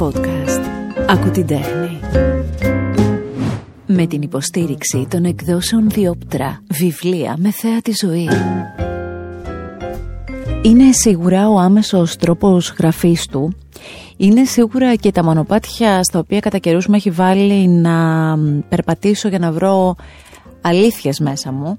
Podcast. Ακού την τέχνη. Με την υποστήριξη των εκδόσεων Διόπτρα, βιβλία με θέα τη ζωή. Είναι σίγουρα ο άμεσος τρόπος γραφής του. Είναι σίγουρα και τα μονοπάτια στα οποία κατά καιρούς με έχει βάλει να περπατήσω για να βρω αλήθειες μέσα μου.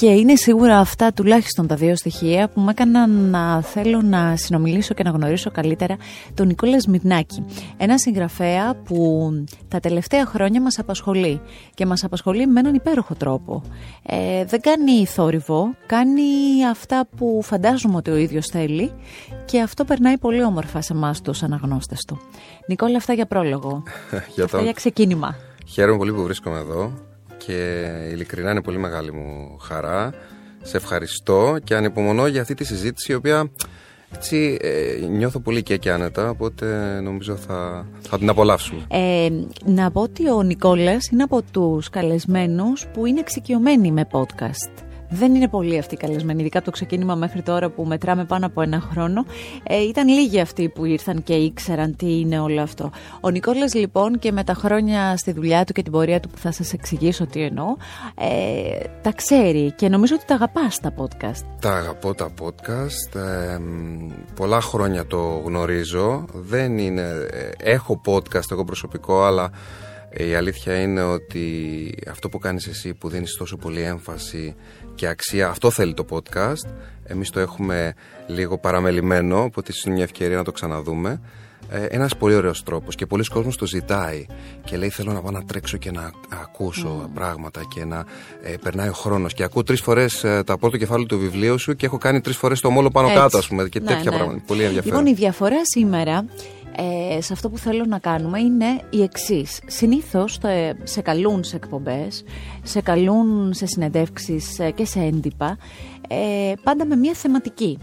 Και είναι σίγουρα αυτά τουλάχιστον τα δύο στοιχεία που με έκαναν να θέλω να συνομιλήσω και να γνωρίσω καλύτερα τον Νικόλας Σμυρνάκη. Ένα συγγραφέα που τα τελευταία χρόνια μας απασχολεί και μας απασχολεί με έναν υπέροχο τρόπο. Ε, δεν κάνει θόρυβο, κάνει αυτά που φαντάζομαι ότι ο ίδιος θέλει και αυτό περνάει πολύ όμορφα σε εμάς τους αναγνώστες του. Νικόλα, αυτά για πρόλογο. για αυτά για ξεκίνημα. Χαίρομαι πολύ που βρίσκομαι εδώ και ειλικρινά είναι πολύ μεγάλη μου χαρά. Σε ευχαριστώ και ανυπομονώ για αυτή τη συζήτηση η οποία έτσι ε, νιώθω πολύ και, και άνετα, οπότε νομίζω θα, θα την απολαύσουμε. Ε, να πω ότι ο Νικόλας είναι από τους καλεσμένους που είναι εξοικειωμένοι με podcast. Δεν είναι πολλοί αυτοί οι καλεσμένοι, ειδικά από το ξεκίνημα μέχρι τώρα που μετράμε πάνω από ένα χρόνο. Ε, ήταν λίγοι αυτοί που ήρθαν και ήξεραν τι είναι όλο αυτό. Ο Νικόλας λοιπόν και με τα χρόνια στη δουλειά του και την πορεία του που θα σας εξηγήσω τι εννοώ, ε, τα ξέρει και νομίζω ότι τα αγαπά τα podcast. Τα αγαπώ τα podcast. Ε, πολλά χρόνια το γνωρίζω. Δεν είναι... Ε, έχω podcast εγώ προσωπικό, αλλά η αλήθεια είναι ότι αυτό που κάνεις εσύ που δίνεις τόσο πολύ έμφαση και αξία, αυτό θέλει το podcast. Εμείς το έχουμε λίγο παραμελημένο, οπότε είναι μια ευκαιρία να το ξαναδούμε. Ε, Ένας πολύ ωραίος τρόπος και πολλοί κόσμος το ζητάει και λέει: Θέλω να πάω να τρέξω και να ακούσω πράγματα και να ε, περνάει ο χρόνος. Και ακούω τρεις φορές ε, τα πρώτο κεφάλαιο του βιβλίου σου και έχω κάνει τρεις φορές το μόλο πάνω κάτω, ας πούμε. Και ναι, τέτοια ναι. πράγματα. Πολύ ενδιαφέρον. Λοιπόν, η διαφορά σήμερα ε, σε αυτό που θέλω να κάνουμε είναι η εξής. Συνήθως σε καλούν σε εκπομπές, σε καλούν σε συνεντεύξεις ε, και σε έντυπα, ε, πάντα με μια θεματική.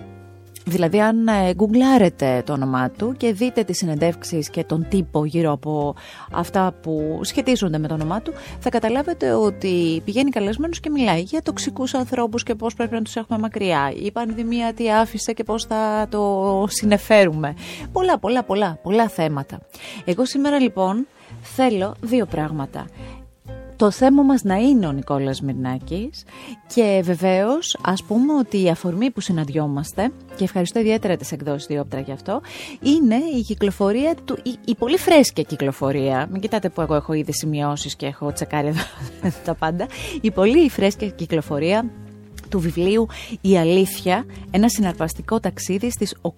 Δηλαδή αν ε, γκουγκλάρετε το όνομά του και δείτε τις συνεντεύξεις και τον τύπο γύρω από αυτά που σχετίζονται με το όνομά του θα καταλάβετε ότι πηγαίνει καλεσμένος και μιλάει για τοξικούς ανθρώπους και πώς πρέπει να τους έχουμε μακριά. Η πανδημία τι άφησε και πώς θα το συνεφέρουμε. Πολλά πολλά πολλά πολλά θέματα. Εγώ σήμερα λοιπόν θέλω δύο πράγματα το θέμα μας να είναι ο Νικόλας Μυρνάκης και βεβαίως ας πούμε ότι η αφορμή που συναντιόμαστε και ευχαριστώ ιδιαίτερα τις εκδόσεις Διόπτρα γι' αυτό είναι η κυκλοφορία του, η, η, πολύ φρέσκια κυκλοφορία. Μην κοιτάτε που εγώ έχω ήδη σημειώσεις και έχω τσεκάρει εδώ τα πάντα. Η πολύ φρέσκια κυκλοφορία του βιβλίου «Η Αλήθεια, ένα συναρπαστικό ταξίδι στις 8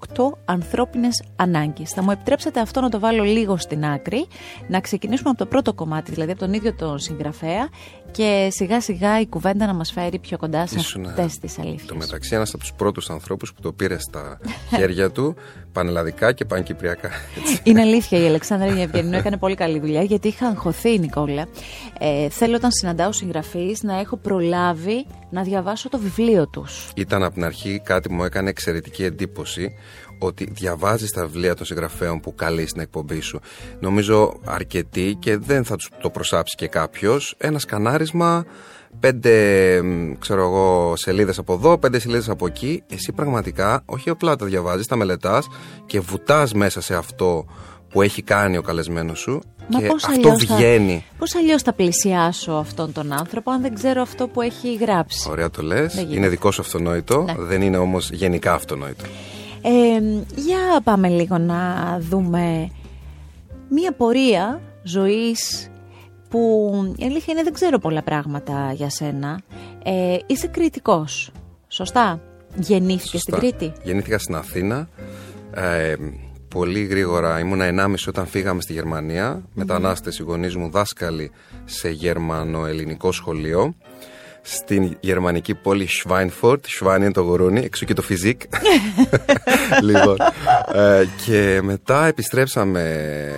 ανθρώπινες ανάγκες». Θα μου επιτρέψετε αυτό να το βάλω λίγο στην άκρη, να ξεκινήσουμε από το πρώτο κομμάτι, δηλαδή από τον ίδιο τον συγγραφέα και σιγά σιγά η κουβέντα να μας φέρει πιο κοντά σε αυτές τις αλήθειες. Το μεταξύ ένας από τους πρώτους ανθρώπους που το πήρε στα χέρια του πανελλαδικά και πανκυπριακά. Είναι αλήθεια η Αλεξάνδρα Ευγενινού έκανε πολύ καλή δουλειά γιατί είχα αγχωθεί Νικόλα. Ε, θέλω όταν συναντάω συγγραφείς να έχω προλάβει να διαβάσω το βιβλίο τους. Ήταν από την αρχή κάτι που μου έκανε εξαιρετική εντύπωση ότι διαβάζεις τα βιβλία των συγγραφέων που καλείς στην εκπομπή σου. Νομίζω αρκετοί και δεν θα τους το προσάψει και κάποιος. Ένα σκανάρισμα, πέντε ξέρω εγώ, σελίδες από εδώ, πέντε σελίδες από εκεί. Εσύ πραγματικά όχι απλά τα διαβάζεις, τα μελετάς και βουτάς μέσα σε αυτό που έχει κάνει ο καλεσμένος σου Μα και πώς αυτό βγαίνει. Θα, πώς αλλιώς θα πλησιάσω αυτόν τον άνθρωπο αν δεν ξέρω αυτό που έχει γράψει; Ωραία το λες, είναι δικό σου αυτονόητο, ναι. δεν είναι όμως γενικά αυτονόητο. Ε, για πάμε λίγο να δούμε μία πορεία ζωής που η αλήθεια είναι δεν ξέρω πολλά πράγματα για σένα. Ε, είσαι κριτικός, σωστά; Γεννήθηκε στην Κρήτη; Γεννήθηκα στην Αθήνα. Ε, πολύ γρήγορα ήμουνα 1,5 όταν φύγαμε στη Γερμανία. Mm-hmm. Μετανάστες οι γονείς μου δάσκαλοι σε γερμανο-ελληνικό σχολείο στην γερμανική πόλη Schweinfurt. Schwein είναι το γουρούνι, εξού και το φιζικ. λοιπόν, ε, και μετά επιστρέψαμε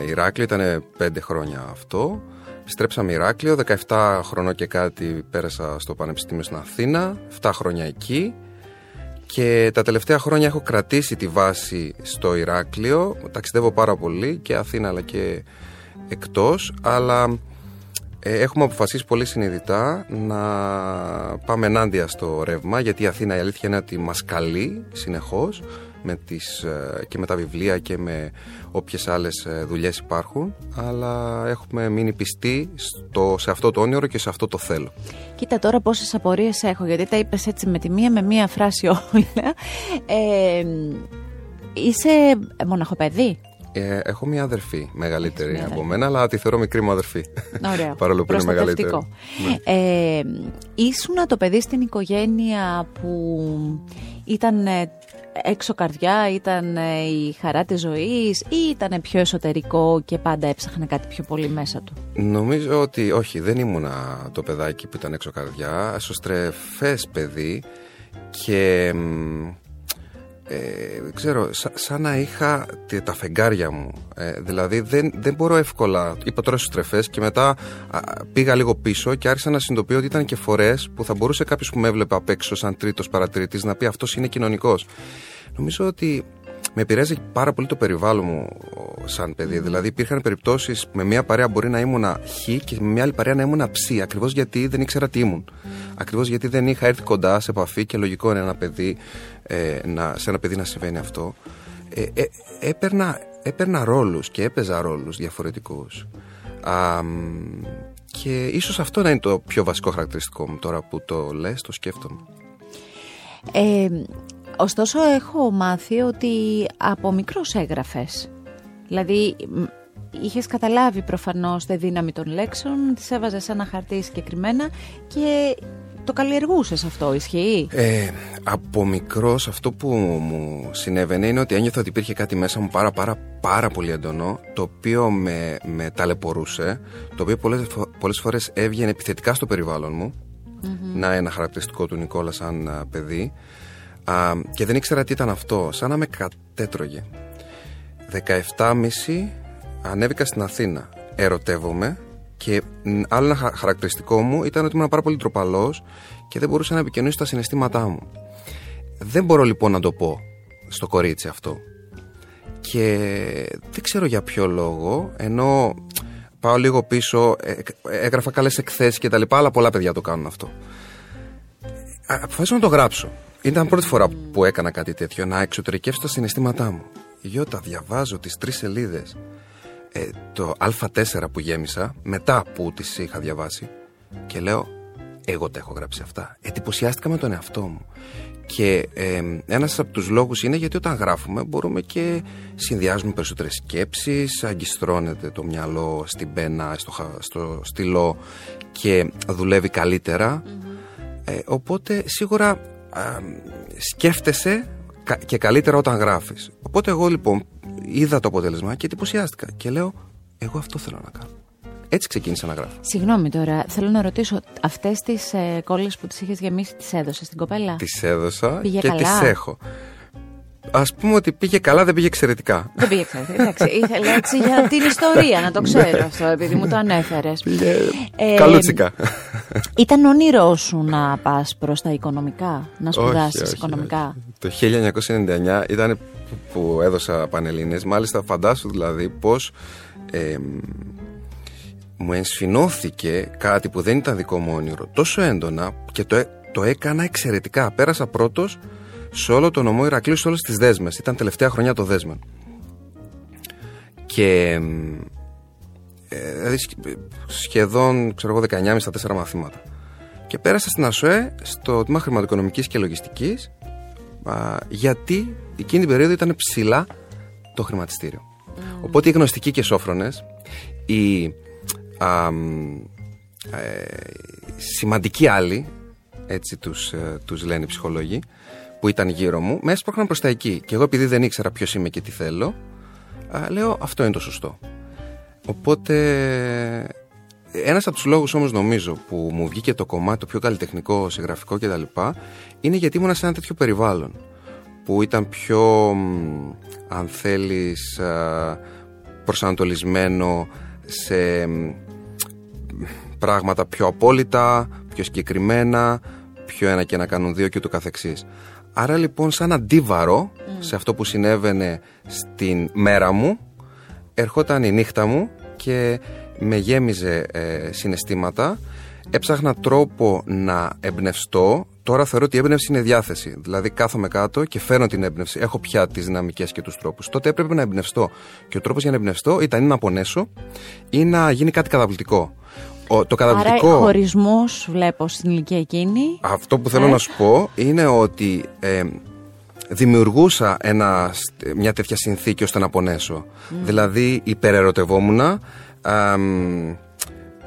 Ηράκλειο, ήταν πέντε χρόνια αυτό. Επιστρέψαμε Ηράκλειο, 17 χρονών και κάτι πέρασα στο Πανεπιστήμιο στην Αθήνα, 7 χρόνια εκεί. Και τα τελευταία χρόνια έχω κρατήσει τη βάση στο Ηράκλειο. Ταξιδεύω πάρα πολύ και Αθήνα αλλά και εκτός. Αλλά ε, έχουμε αποφασίσει πολύ συνειδητά να πάμε ενάντια στο ρεύμα γιατί η Αθήνα η αλήθεια είναι ότι μας καλεί συνεχώς με τις, ε, και με τα βιβλία και με όποιες άλλες ε, δουλειές υπάρχουν αλλά έχουμε μείνει πιστοί στο, σε αυτό το όνειρο και σε αυτό το θέλω. Κοίτα τώρα πόσες απορίες έχω γιατί τα είπες έτσι με τη μία με μία φράση όλα. Ε, είσαι μοναχοπαίδη. Ε, έχω μια αδερφή μεγαλύτερη από μένα, αλλά τη θεωρώ μικρή μου αδερφή. Ωραία. Παρόλο που είναι μεγαλύτερη. Ναι. Ε, ήσουν το παιδί στην οικογένεια που ήταν ε, έξω καρδιά, ήταν ε, η χαρά της ζωής ή ήταν πιο εσωτερικό και πάντα έψαχνε κάτι πιο πολύ μέσα του; Νομίζω ότι όχι, δεν ήμουνα το παιδάκι που ήταν έξω καρδιά, ασωστρεφές παιδί και ε, ξέρω, σαν να είχα τα φεγγάρια μου. Ε, δηλαδή δεν, δεν μπορώ εύκολα. Είπα τώρα στους τρεφές και μετά πήγα λίγο πίσω και άρχισα να συνειδητοποιώ ότι ήταν και φορές που θα μπορούσε κάποιος που με έβλεπε απ' έξω, σαν τρίτος παρατηρητής, να πει αυτός είναι κοινωνικός. Νομίζω ότι με επηρέαζε πάρα πολύ το περιβάλλον μου σαν παιδί. Δηλαδή, υπήρχαν περιπτώσεις με μια παρέα μπορεί να ήμουν χ και με μια άλλη παρέα να ήμουν ψ. Ακριβώς γιατί δεν ήξερα τι ήμουν. Mm. Ακριβώς γιατί δεν είχα έρθει κοντά σε επαφή και λογικό είναι ένα παιδί, ε, να, σε ένα παιδί να συμβαίνει αυτό. Ε, ε, έπαιρνα, έπαιρνα ρόλους και έπαιζα ρόλους διαφορετικούς. Και ίσως αυτό να είναι το πιο βασικό χαρακτηριστικό μου τώρα που το λες, το σκέφτομαι. Ε, Ωστόσο έχω μάθει ότι από μικρός έγραφες. Δηλαδή είχες καταλάβει προφανώς τη δύναμη των λέξεων, τις έβαζες σε ένα χαρτί συγκεκριμένα και το καλλιεργούσες αυτό, ισχύει; Ε, από μικρός αυτό που μου συνέβαινε είναι ότι ένιωθα ότι υπήρχε κάτι μέσα μου πάρα πάρα πάρα πολύ έντονο το οποίο με, με ταλαιπωρούσε, το οποίο πολλές, πολλές φορές έβγαινε επιθετικά στο περιβάλλον μου. Να ένα χαρακτηριστικό του Νικόλα σαν παιδί Α, και δεν ήξερα τι ήταν αυτό, σαν να με κατέτρωγε. 17,5 ανέβηκα στην Αθήνα. Ερωτεύομαι και άλλο ένα χαρακτηριστικό μου ήταν ότι ήμουν πάρα πολύ τροπαλό και δεν μπορούσα να επικοινωνήσω τα συναισθήματά μου. Δεν μπορώ λοιπόν να το πω στο κορίτσι αυτό. Και δεν ξέρω για ποιο λόγο, ενώ πάω λίγο πίσω, ε, έγραφα καλές εκθέσεις και τα λοιπά, αλλά πολλά παιδιά το κάνουν αυτό. Αποφάσισα να το γράψω. Ήταν πρώτη φορά που έκανα κάτι τέτοιο, να εξωτερικεύσω τα συναισθήματά μου. Γιώτα, διαβάζω τις τρεις σελίδες. Ε, το Α4 που γέμισα, μετά που τις είχα διαβάσει, και λέω, εγώ τα έχω γράψει αυτά. Εντυπωσιάστηκα με τον εαυτό μου. Και ε, ένας από τους λόγους είναι γιατί όταν γράφουμε μπορούμε και συνδυάζουμε περισσότερες σκέψεις, αγκιστρώνεται το μυαλό στην πένα, στο, στο στυλό και δουλεύει Ε, οπότε σίγουρα σκέφτεσαι και καλύτερα όταν γράφεις. Οπότε εγώ λοιπόν είδα το αποτέλεσμα και εντυπωσιάστηκα και λέω εγώ αυτό θέλω να κάνω. Έτσι ξεκίνησα να γράφω. Συγγνώμη τώρα, θέλω να ρωτήσω, αυτές τις ε, κόλλες που τις είχες γεμίσεις, τις έδωσες στην κοπέλα; Τις έδωσα και τις έχω. Α πούμε ότι πήγε καλά, δεν πήγε εξαιρετικά. Δεν πήγε εξαιρετικά. Εντάξει, ήθελα έτσι για την ιστορία να το ξέρω αυτό, επειδή μου το ανέφερες. Πήγε. Ε, καλούτσικα. Ήταν όνειρό σου να πας προς τα οικονομικά, να σπουδάσεις οικονομικά; Το 1999 ήταν που έδωσα πανελλήνες. Μάλιστα, φαντάσου δηλαδή πώς. Ε, μου ενσφινώθηκε κάτι που δεν ήταν δικό μου όνειρο τόσο έντονα και το, το έκανα εξαιρετικά. Πέρασα πρώτος σε όλο το νομό Ηρακλείου, σε όλες τις δέσμες. Ήταν τελευταία χρονιά το δέσμεν. Και. Ε, δηλαδή σχεδόν ξέρω εγώ 19,5 στα 4 μαθήματα. Και πέρασα στην ΑΣΟΕ στο τμήμα χρηματοοικονομικής και λογιστικής, γιατί εκείνη την περίοδο ήταν ψηλά το χρηματιστήριο. Mm. Οπότε οι γνωστικοί και σόφρονες, οι α, ε, σημαντικοί άλλοι, έτσι τους, ε, τους λένε οι ψυχολόγοι, που ήταν γύρω μου, με έσπρωχναν προς τα εκεί. Και εγώ, επειδή δεν ήξερα ποιος είμαι και τι θέλω, α, λέω αυτό είναι το σωστό. Οπότε, ένας από τους λόγους όμως νομίζω που μου βγήκε το κομμάτι το πιο καλλιτεχνικό, συγγραφικό κτλ. είναι γιατί ήμουν σε ένα τέτοιο περιβάλλον που ήταν πιο, αν θέλεις, προσανατολισμένο σε πράγματα πιο απόλυτα, πιο συγκεκριμένα, πιο ένα και να κάνουν δύο και ούτω καθεξής. Άρα λοιπόν σαν αντίβαρο σε αυτό που συνέβαινε στην μέρα μου ερχόταν η νύχτα μου και με γέμιζε ε, συναισθήματα, έψαχνα τρόπο να εμπνευστώ. Τώρα θεωρώ ότι η έμπνευση είναι διάθεση. Δηλαδή, κάθομαι κάτω και φέρνω την έμπνευση. Έχω πια τις δυναμικές και τους τρόπους. Τότε έπρεπε να εμπνευστώ. Και ο τρόπος για να εμπνευστώ ήταν ή να πονέσω ή να γίνει κάτι καταπληκτικό. Ο, το καταπληκτικό. Άρα, χωρισμός βλέπω στην ηλικία εκείνη. Αυτό που θέλω Ε. να σου πω είναι ότι ε, δημιουργούσα ένα, μια τέτοια συνθήκη ώστε να πονέσω. Δηλαδή, υπερερωτευόμουν.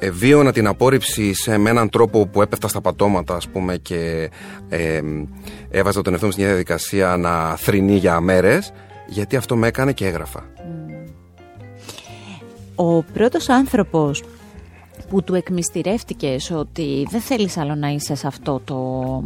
Ε, βίωνα την απόρριψη σε, με έναν τρόπο που έπεφτα στα πατώματα ας πούμε και ε, έβαζα τον εαυτό μου στην ίδια διαδικασία να θρυνεί για μέρες γιατί αυτό με έκανε και έγραφα. Ο πρώτος άνθρωπος που του εκμυστηρεύτηκες ότι δεν θέλεις άλλο να είσαι σε αυτό το,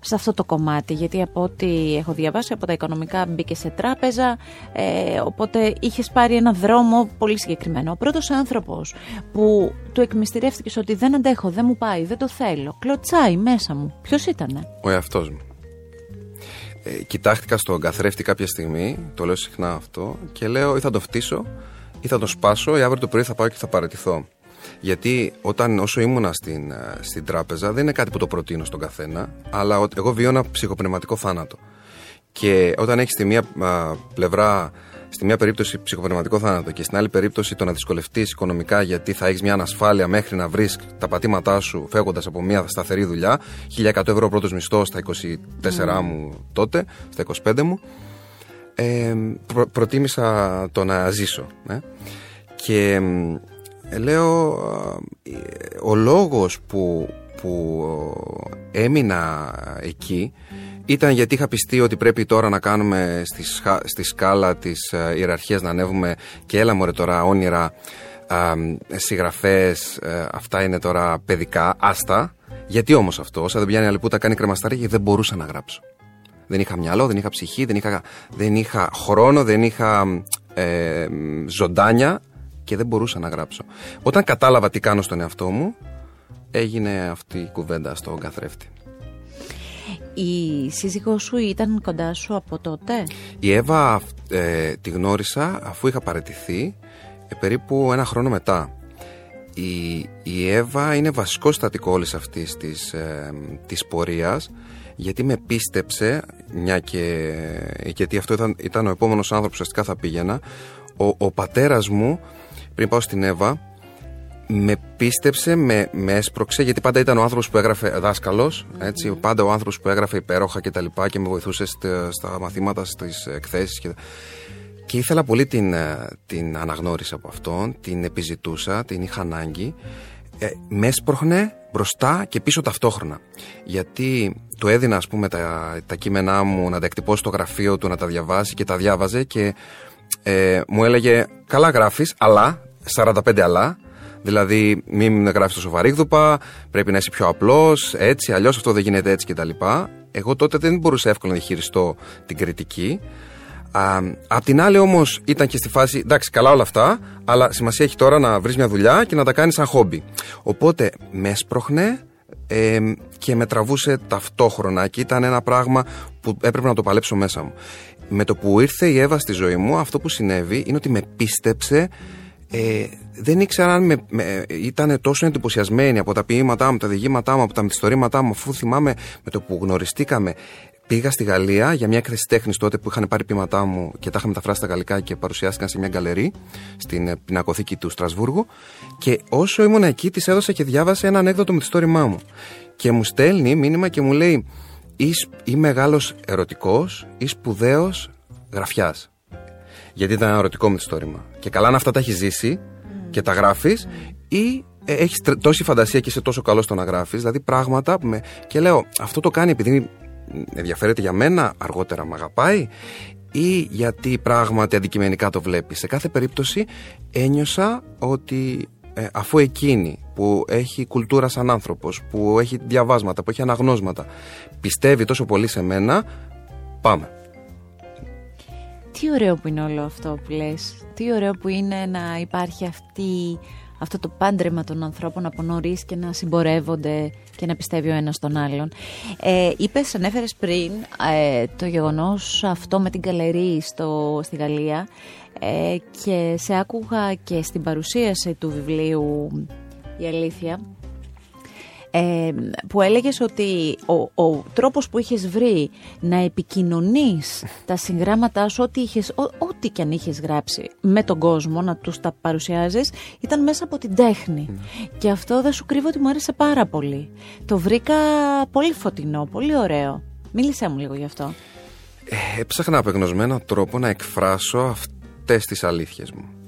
σε αυτό το κομμάτι γιατί από ό,τι έχω διαβάσει από τα οικονομικά μπήκε σε τράπεζα ε, οπότε είχες πάρει ένα δρόμο πολύ συγκεκριμένο. Ο πρώτος άνθρωπος που του εκμυστηρεύτηκες ότι δεν αντέχω, δεν μου πάει, δεν το θέλω, κλωτσάει μέσα μου. Ποιος ήτανε; Ο εαυτός μου. Ε, κοιτάχτηκα στον καθρέφτη κάποια στιγμή, το λέω συχνά αυτό, και λέω ή θα το φτύσω ή θα το σπάσω ή αύριο το πρωί θα πάω και θα παραιτηθώ. Γιατί όταν όσο ήμουνα στην, ε, στην τράπεζα δεν είναι κάτι που το προτείνω στον καθένα, αλλά ότι εγώ βιώνα ψυχοπνευματικό θάνατο. Και όταν έχεις στη μία α, πλευρά, στη μία περίπτωση ψυχοπνευματικό θάνατο και στην άλλη περίπτωση το να δυσκολευτείς οικονομικά γιατί θα έχεις μια ανασφάλεια μέχρι να βρεις τα πατήματά σου φεύγοντας από μια σταθερή δουλειά, 1100 ευρώ πρώτος μισθό στα 24 μου τότε, στα 25 μου, ε, προ, προτίμησα το να ζήσω. Ε. Και ε, λέω, ε, ο λόγος που, που έμεινα εκεί ήταν γιατί είχα πιστεί ότι πρέπει τώρα να κάνουμε στη, σχα- στη σκάλα της ε, ιεραρχίας να ανέβουμε και έλα μωρέ τώρα όνειρα ε, συγγραφές, ε, αυτά είναι τώρα παιδικά, άστα. Γιατί όμως αυτό, όσα δεν πιάνει αλεπούτα κάνει κρεμαστάρι και δεν μπορούσα να γράψω. Δεν είχα μυαλό, δεν είχα ψυχή, δεν είχα, δεν είχα χρόνο, δεν είχα ε, ζωντάνια και δεν μπορούσα να γράψω. Όταν κατάλαβα τι κάνω στον εαυτό μου, έγινε αυτή η κουβέντα στον καθρέφτη. Η σύζυγός σου ήταν κοντά σου από τότε; Η Εύα ε, τη γνώρισα αφού είχα παραιτηθεί ε, περίπου ένα χρόνο μετά. Η, η Εύα είναι βασικό στατικό όλης αυτής της, ε, της πορείας γιατί με πίστεψε, μια και, γιατί αυτό ήταν, ήταν ο επόμενος άνθρωπος που ουσιαστικά θα πήγαινα, ο, ο πατέρας μου πριν πάω στην Εύα με πίστεψε, με, με έσπρωξε, γιατί πάντα ήταν ο άνθρωπος που έγραφε δάσκαλος. Έτσι, πάντα ο άνθρωπος που έγραφε υπέροχα και τα λοιπά και με βοηθούσε στα, στα μαθήματα, στις εκθέσεις. Και, και ήθελα πολύ την, ε, την αναγνώριση από αυτόν, την επιζητούσα, την είχα ανάγκη. Ε, με έσπροχνε μπροστά και πίσω ταυτόχρονα. Γιατί του έδινα, ας πούμε, τα, τα κείμενά μου να τα εκτυπώσει στο γραφείο του, να τα διαβάσει και τα διάβαζε και ε, μου έλεγε καλά γράφεις, αλλά, 45 αλλά, Δηλαδή, μην γράφεις τόσο βαρύγδουπα, πρέπει να είσαι πιο απλός, έτσι, αλλιώς αυτό δεν γίνεται έτσι κτλ. Εγώ τότε δεν μπορούσα εύκολα να διαχειριστώ την κριτική. Α, απ' την άλλη όμως ήταν και στη φάση, εντάξει, καλά όλα αυτά, αλλά σημασία έχει τώρα να βρεις μια δουλειά και να τα κάνεις σαν χόμπι. Οπότε με έσπροχνε ε, και με τραβούσε ταυτόχρονα και ήταν ένα πράγμα που έπρεπε να το παλέψω μέσα μου. Με το που ήρθε η Εύα στη ζωή μου, αυτό που συνέβη είναι ότι με πίστεψε ε, δεν ήξερα αν με, με, ήταν τόσο εντυπωσιασμένη από τα ποίηματά μου, τα διηγήματά μου, από τα μυθιστορήματά μου, αφού θυμάμαι με το που γνωριστήκαμε. Πήγα στη Γαλλία για μια έκθεση τέχνης τότε που είχαν πάρει ποίηματά μου και τα είχα μεταφράσει στα γαλλικά και παρουσιάστηκαν σε μια γκαλερί στην πινακοθήκη του Στρασβούργου. Και όσο ήμουν εκεί, της έδωσα και διάβασε ένα ανέκδοτο μυθιστόρημά μου. Και μου στέλνει μήνυμα και μου λέει: Ή, ή μεγάλος ερωτικός ή σπουδαίος γραφιάς. Γιατί ήταν ένα ερωτικό μυθιστόρημα. Και καλά αν αυτά τα έχεις ζήσει και τα γράφεις, ή ε, έχεις τόση φαντασία και είσαι τόσο καλό στο να γράφεις. Δηλαδή πράγματα που με. Και λέω, αυτό το κάνει επειδή ενδιαφέρεται για μένα, αργότερα με αγαπάει, ή γιατί πράγματι αντικειμενικά το βλέπεις. Σε κάθε περίπτωση ένιωσα ότι ε, αφού εκείνη που έχει κουλτούρα σαν άνθρωπος, που έχει διαβάσματα, που έχει αναγνώσματα, πιστεύει τόσο πολύ σε μένα, πάμε. Τι ωραίο που είναι όλο αυτό που λες. Τι ωραίο που είναι να υπάρχει αυτή, αυτό το πάντρεμα των ανθρώπων από νωρίς και να συμπορεύονται και να πιστεύει ο ένας τον άλλον. Ε, είπες, ανέφερες πριν ε, το γεγονός αυτό με την καλερί στο, στη Γαλλία ε, και σε άκουγα και στην παρουσίαση του βιβλίου «Η αλήθεια» ε, που έλεγες ότι ο, ο τρόπος που είχες βρει να επικοινωνείς τα συγγράμματά σου, ό,τι, είχες, ό,τι και αν είχες γράψει με τον κόσμο, να τους τα παρουσιάζεις, ήταν μέσα από την τέχνη. Ναι. Και αυτό δεν σου κρύβω ότι μου άρεσε πάρα πολύ. Το βρήκα πολύ φωτεινό, πολύ ωραίο. Μίλησέ μου λίγο γι' αυτό. Ε, έψαχνα απεγνωσμένο τρόπο να εκφράσω αυτές τις αλήθειες μου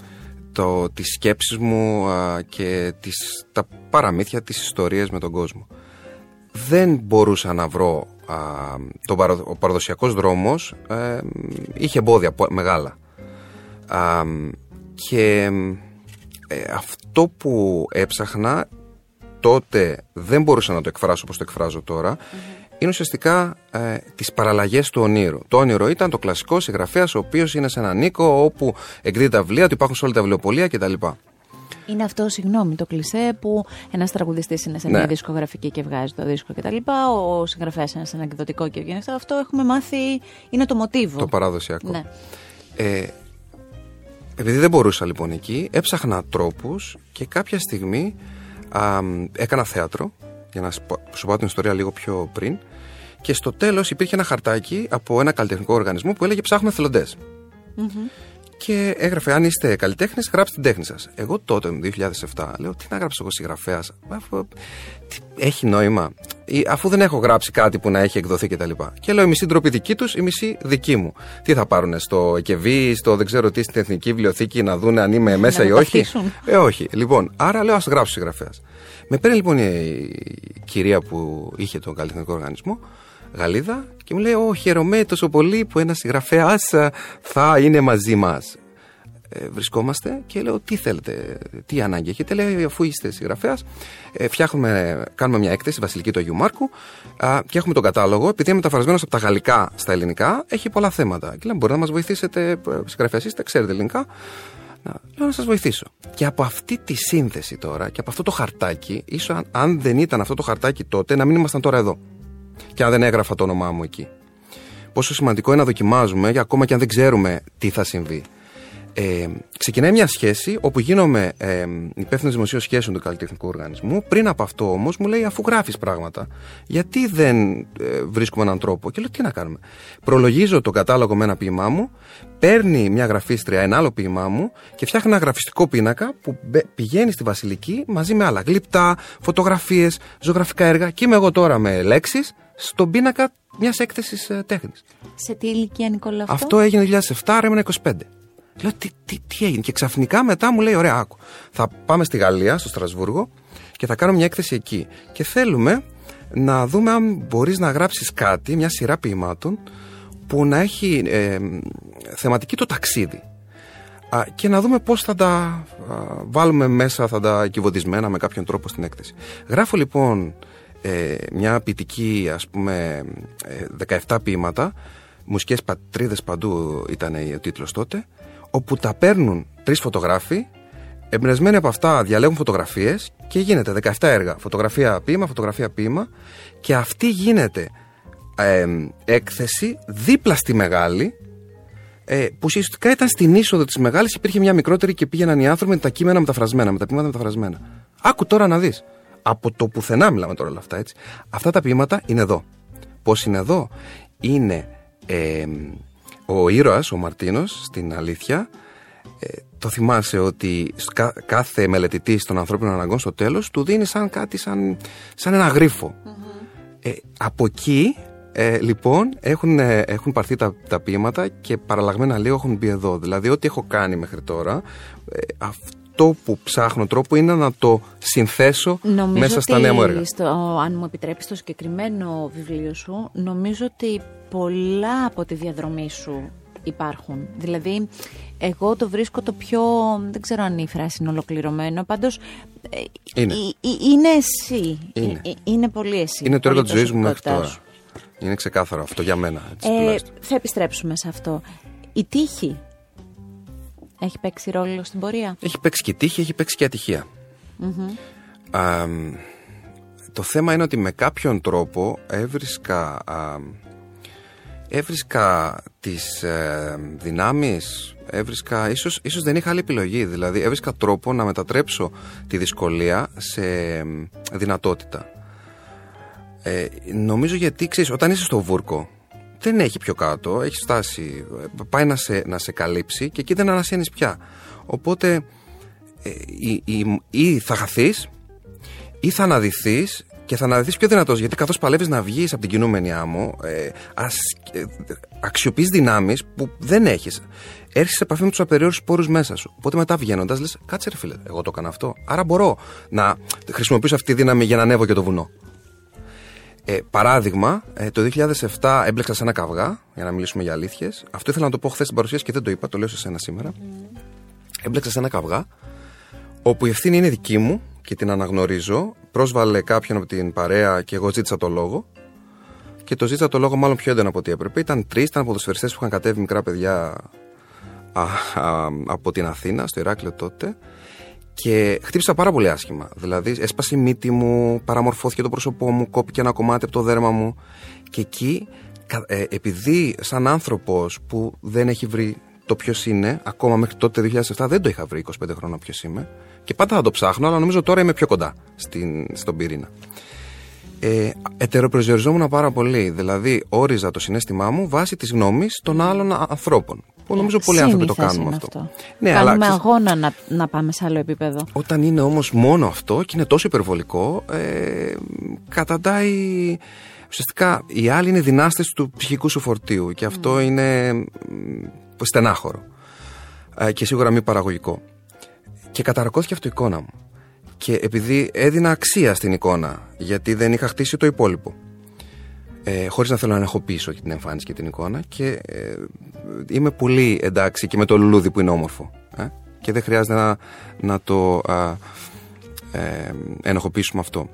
το, τις σκέψεις μου και τις, τα παραμύθια, τις ιστορίες με τον κόσμο. Δεν μπορούσα να βρω, α, το ο παραδοσιακός δρόμος ε, είχε εμπόδια μεγάλα. και ε, αυτό που έψαχνα τότε δεν μπορούσα να το εκφράσω όπως το εκφράζω είναι ουσιαστικά ε, τις παραλλαγές του ονείρου. Το όνειρο ήταν το κλασικό συγγραφέας ο οποίος είναι σε έναν οίκο όπου εκδίδει τα βιβλία, του υπάρχουν σε όλη τα βιβλιοπολία κτλ. Είναι αυτό, συγγνώμη, το κλισέ που ένας τραγουδιστής είναι σε μια ναι. δισκογραφική και βγάζει το δίσκο κτλ. Ο συγγραφέας είναι σε ένα εκδοτικό και βγαίνει αυτό. Αυτό έχουμε μάθει, είναι το μοτίβο. Το παραδοσιακό. Ναι. Ε, επειδή δεν μπορούσα λοιπόν εκεί, έψαχνα τρόπους και κάποια στιγμή α, έκανα θέατρο για να σου πω την ιστορία λίγο πιο πριν. Και στο τέλος υπήρχε ένα χαρτάκι από ένα καλλιτεχνικό οργανισμό που έλεγε Ψάχνουμε εθελοντές. Και έγραφε: Αν είστε καλλιτέχνε, γράψτε την τέχνη σας. Εγώ τότε, το 2007, λέω: Τι να γράψω εγώ συγγραφέας. Έχει νόημα. Αφού δεν έχω γράψει κάτι που να έχει εκδοθεί κτλ. Και, και λέω: Η μισή ντροπή δική τους, η μισή δική μου. Τι θα πάρουν στο ΕΚΕΒΗ, στο δεν ξέρω τι, στην Εθνική Βιβλιοθήκη να δουν αν είμαι μέσα ή όχι. Ε, όχι. Λοιπόν, άρα λέω: Α γράψω συγγραφέας. Με παίρνει λοιπόν η κυρία που είχε τον καλλιτεχνικό οργανισμό, Γαλλίδα, και μου λέει: Ω, χαίρομαι τόσο πολύ που ένας συγγραφέας θα είναι μαζί μας. Ε, βρισκόμαστε και λέω: Τι θέλετε, τι ανάγκη έχετε. Λέει: Αφού είστε συγγραφέας, ε, φτιάχνουμε, κάνουμε μια έκθεση, Βασιλική του Αγίου Μάρκου, και έχουμε τον κατάλογο. Επειδή είναι μεταφρασμένος από τα γαλλικά στα ελληνικά, έχει πολλά θέματα. Και λέμε: Μπορείτε να μας βοηθήσετε, ε, συγγραφέα είστε, ξέρετε ελληνικά; Να, λέω να σας βοηθήσω. Και από αυτή τη σύνθεση τώρα και από αυτό το χαρτάκι, ίσως αν, αν δεν ήταν αυτό το χαρτάκι τότε, να μην ήμασταν τώρα εδώ. Και αν δεν έγραφα το όνομά μου εκεί. Πόσο σημαντικό είναι να δοκιμάζουμε, ακόμα και αν δεν ξέρουμε τι θα συμβεί. Ε, ξεκινάει μια σχέση όπου γίνομαι ε, υπεύθυνος δημοσίου σχέσεων του καλλιτεχνικού οργανισμού. Πριν από αυτό όμως μου λέει: Αφού γράφεις πράγματα, γιατί δεν ε, βρίσκουμε έναν τρόπο; Και λέω: Τι να κάνουμε; Προλογίζω το κατάλογο με ένα ποίημά μου, παίρνει μια γραφίστρια ένα άλλο ποίημά μου και φτιάχνει ένα γραφιστικό πίνακα που πηγαίνει στη Βασιλική μαζί με άλλα γλύπτα, φωτογραφίες, ζωγραφικά έργα. Και είμαι εγώ τώρα με λέξεις στον πίνακα μιας έκθεσης ε, τέχνης. Σε τι ηλικία, Νικόλα, αυτό; Αυτό έγινε 2007, άρα ήμουν 25. Λέω τι, τι, τι έγινε; Και ξαφνικά μετά μου λέει: Ωραία, άκου. Θα πάμε στη Γαλλία, στο Στρασβούργο και θα κάνω μια έκθεση εκεί. Και θέλουμε να δούμε αν μπορείς να γράψεις κάτι, μια σειρά ποιημάτων που να έχει ε, θεματική το ταξίδι. Α, και να δούμε πώς θα τα βάλουμε μέσα, θα τα κυβωτισμένα με κάποιον τρόπο στην έκθεση. Γράφω λοιπόν ε, μια ποιητική, ας πούμε, 17 ε, ποίηματα, μουσικές πατρίδες παντού ήταν ο τίτλος τότε, όπου τα παίρνουν τρεις φωτογράφοι, εμπνευσμένοι από αυτά διαλέγουν φωτογραφίες και γίνεται 17 έργα. Φωτογραφία ποίημα, φωτογραφία ποίημα και αυτή γίνεται ε, έκθεση δίπλα στη μεγάλη. Ε, που ουσιαστικά ήταν στην είσοδο της μεγάλης, υπήρχε μια μικρότερη και πήγαιναν οι άνθρωποι με τα κείμενα μεταφρασμένα, με τα ποίηματα μεταφρασμένα. Άκου τώρα να δεις. Από το πουθενά μιλάμε τώρα όλα αυτά, έτσι. Αυτά τα ποίηματα είναι εδώ. Πώς είναι εδώ, είναι ε, ο ήρωας, ο Μαρτίνος, στην αλήθεια, ε, το θυμάσαι ότι κάθε μελετητή των ανθρώπινων αναγκών στο τέλος του δίνει σαν κάτι, σαν, σαν ένα Ε, από εκεί, ε, λοιπόν, έχουν, ε, έχουν πάρθει τα, τα ποίηματα και παραλλαγμένα λίγο έχουν μπει εδώ. Δηλαδή, ό,τι έχω κάνει μέχρι τώρα, ε, αυτό που ψάχνω τρόπο είναι να το συνθέσω μέσα στα νέα μου έργα. Στο, αν μου επιτρέπεις το συγκεκριμένο βιβλίο σου, νομίζω ότι πολλά από τη διαδρομή σου υπάρχουν. Δηλαδή, εγώ το βρίσκω το πιο. Δεν ξέρω αν η φράση είναι ολοκληρωμένο. Πάντως. Ε, είναι. είναι εσύ. Είναι. Ε, είναι πολύ εσύ. Είναι το έργο της ζωής μου μέχρι τώρα. Είναι ξεκάθαρο αυτό για μένα. Έτσι, ε, θα επιστρέψουμε σε αυτό. Η τύχη έχει παίξει ρόλο στην πορεία; Έχει παίξει και τύχη, έχει παίξει και ατυχία. το θέμα είναι ότι με κάποιον τρόπο έβρισκα, έβρισκα τις ε, δυνάμεις, έβρισκα, ίσως, ίσως δεν είχα άλλη επιλογή, δηλαδή έβρισκα τρόπο να μετατρέψω τη δυσκολία σε δυνατότητα. Ε, νομίζω γιατί, ξέρεις, όταν είσαι στο βούρκο, δεν έχει πιο κάτω, έχει φτάσει, πάει να σε, να σε καλύψει και εκεί δεν ανασένεις πια. Οπότε ε, ή, ή, ή θα χαθείς ή θα αναδυθείς και θα αναδυθείς πιο δυνατός γιατί καθώς παλεύεις να βγεις από την κινούμενη άμμο ε, ας, ε, αξιοποιείς δυνάμεις που δεν έχεις έρχεσαι σε επαφή με τους απεριόριστους πόρου μέσα σου. Οπότε μετά βγαίνοντας λες, κάτσε ρε φίλε, εγώ το έκανα αυτό. Άρα μπορώ να χρησιμοποιήσω αυτή τη δύναμη για να ανέβω και το βουνό. Ε, παράδειγμα, ε, το 2007 έμπλεξα σε ένα καυγά, για να μιλήσουμε για αλήθειες. Αυτό ήθελα να το πω χθες στην παρουσίαση και δεν το είπα, το λέω σε σένα σήμερα. Mm. Έμπλεξα σε ένα καυγά, όπου η ευθύνη είναι δική μου και την αναγνωρίζω. Πρόσβαλε κάποιον από την παρέα και εγώ ζήτησα το λόγο. Και το ζήτησα το λόγο μάλλον πιο έντονα από ό,τι έπρεπε. Ήταν τρεις, ήταν ποδοσφαιριστές που είχαν κατέβει μικρά παιδιά α, α, από την Αθήνα, στο Ηράκλειο τότε. Και χτύπησα πάρα πολύ άσχημα. Δηλαδή, έσπασε η μύτη μου, παραμορφώθηκε το πρόσωπό μου, κόπηκε ένα κομμάτι από το δέρμα μου. Και εκεί, ε, επειδή σαν άνθρωπος που δεν έχει βρει το ποιος είναι, ακόμα μέχρι τότε 2007 δεν το είχα βρει 25 χρόνια ποιος είμαι. Και πάντα θα το ψάχνω, αλλά νομίζω τώρα είμαι πιο κοντά στην, στον πυρήνα. Ε, ετεροπροσδιοριζόμουν πάρα πολύ. Δηλαδή, όριζα το συνέστημά μου βάσει της γνώμης των άλλων ανθρώπων. Που νομίζω πολλοί άνθρωποι το κάνουμε αυτό. αυτό. Ναι, Κάνουμε αλλά, αγώνα να, να πάμε σε άλλο επίπεδο. Όταν είναι όμως μόνο αυτό και είναι τόσο υπερβολικό, ε, καταντάει. Ουσιαστικά οι άλλοι είναι δυνάστες του ψυχικού σου φορτίου και αυτό mm. είναι στενάχωρο. Ε, και σίγουρα μη παραγωγικό. Και καταρακώθηκε αυτό η εικόνα μου. Και επειδή έδινα αξία στην εικόνα, γιατί δεν είχα χτίσει το υπόλοιπο ε, χωρίς να θέλω να ενεχοποιήσω την εμφάνιση και την εικόνα και ε, είμαι πολύ εντάξει και με το λουλούδι που είναι όμορφο ε, και δεν χρειάζεται να, να το α, ε, ενοχοποιήσουμε αυτό.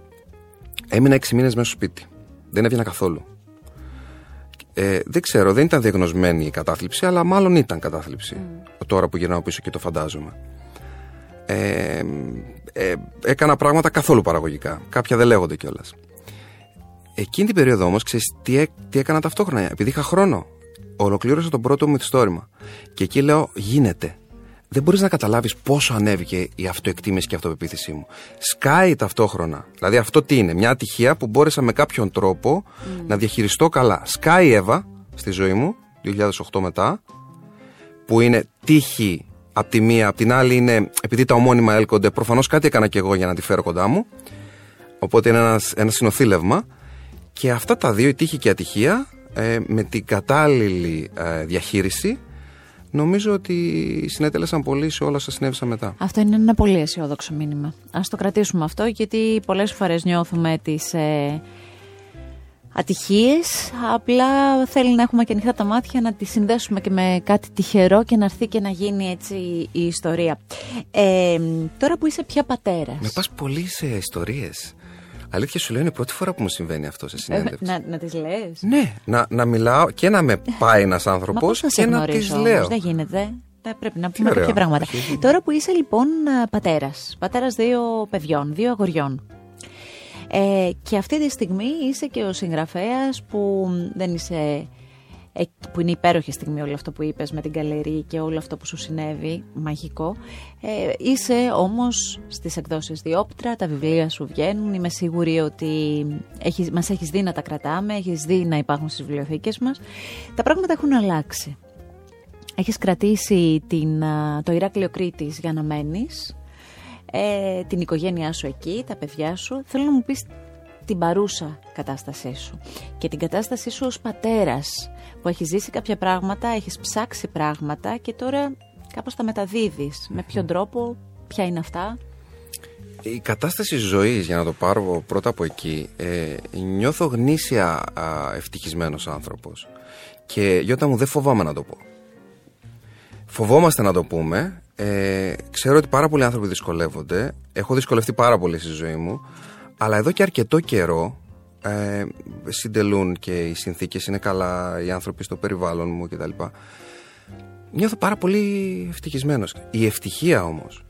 Έμεινα έξι μήνες μέσα στο σπίτι. Δεν έβγαινα καθόλου. Ε, δεν ξέρω, δεν ήταν διαγνωσμένη η κατάθλιψη, αλλά μάλλον ήταν κατάθλιψη. Mm. Τώρα που γυρνάω πίσω και το φαντάζομαι. Ε, ε, έκανα πράγματα καθόλου παραγωγικά. Κάποια δεν λέγονται κιόλας. Εκείνη την περίοδο όμως, ξέρεις τι, τι έκανα ταυτόχρονα. Επειδή είχα χρόνο, ολοκλήρωσα τον πρώτο μου μυθιστόρημα. Και εκεί λέω: Γίνεται. Δεν μπορείς να καταλάβεις πόσο ανέβηκε η αυτοεκτίμηση και η αυτοπεποίθησή μου. Σκάει ταυτόχρονα. Δηλαδή, αυτό τι είναι, μια ατυχία που μπόρεσα με κάποιον τρόπο να διαχειριστώ καλά. Σκάει η Εύα στη ζωή μου, 2008 μετά, που είναι τύχη από τη μία, από την άλλη είναι επειδή τα ομώνυμα έλκονται. Προφανώς κάτι έκανα και εγώ για να τη φέρω κοντά μου. Οπότε είναι ένας, ένα συνοθήλευμα. Και αυτά τα δύο, η τύχη και η ατυχία, ε, με την κατάλληλη ε, διαχείριση, νομίζω ότι συνέτελεσαν πολύ σε όλα όσα συνέβησαν μετά. Αυτό είναι ένα πολύ αισιόδοξο μήνυμα. Ας το κρατήσουμε αυτό, γιατί πολλές φορές νιώθουμε τις ε, ατυχίες, απλά θέλει να έχουμε και ανοιχτά τα μάτια, να τις συνδέσουμε και με κάτι τυχερό και να έρθει και να γίνει έτσι η ιστορία. Ε, τώρα που είσαι πια πατέρας... Με πας πολύ σε ιστορίες. Αλήθεια σου λέω, είναι η πρώτη φορά που μου συμβαίνει αυτό σε ε, συνέντευξη. να να τις λες. Ναι, να, να μιλάω και να με πάει ένας άνθρωπος και να τις λέω. Δεν γίνεται. Πρέπει να πούμε κάποια πράγματα. Τώρα που είσαι λοιπόν πατέρας, πατέρας δύο παιδιών, δύο αγοριών. Ε, και αυτή τη στιγμή είσαι και ο συγγραφέας που δεν είσαι ε, που είναι υπέροχη στιγμή όλο αυτό που είπες με την καλερί και όλο αυτό που σου συνέβη, μαγικό. Ε, είσαι όμως στις εκδόσεις Διόπτρα, τα βιβλία σου βγαίνουν, είμαι σίγουρη ότι έχεις, μας έχεις δει να τα κρατάμε, έχεις δει να υπάρχουν στις βιβλιοθήκες μας. Τα πράγματα έχουν αλλάξει. Έχεις κρατήσει την, το Ηράκλειο Κρήτης για να μένεις, ε, την οικογένειά σου εκεί, τα παιδιά σου. Θέλω να μου πεις την παρούσα κατάστασή σου και την κατάστασή σου ως πατέρας που έχεις ζήσει κάποια πράγματα, έχεις ψάξει πράγματα και τώρα κάπως τα μεταδίδεις. Με ποιον τρόπο, ποια είναι αυτά; Η κατάσταση ζωής, για να το πάρω πρώτα από εκεί, ε, νιώθω γνήσια α, ευτυχισμένος άνθρωπος. Και Γιώτα μου δεν φοβάμαι να το πω. Φοβόμαστε να το πούμε. Ε, ξέρω ότι πάρα πολλοί άνθρωποι δυσκολεύονται. Έχω δυσκολευτεί πάρα πολύ στη ζωή μου. Αλλά εδώ και αρκετό καιρό ε, συντελούν και οι συνθήκες είναι καλά, οι άνθρωποι στο περιβάλλον μου κτλ. Νιώθω πάρα πολύ ευτυχισμένος. Η ευτυχία όμως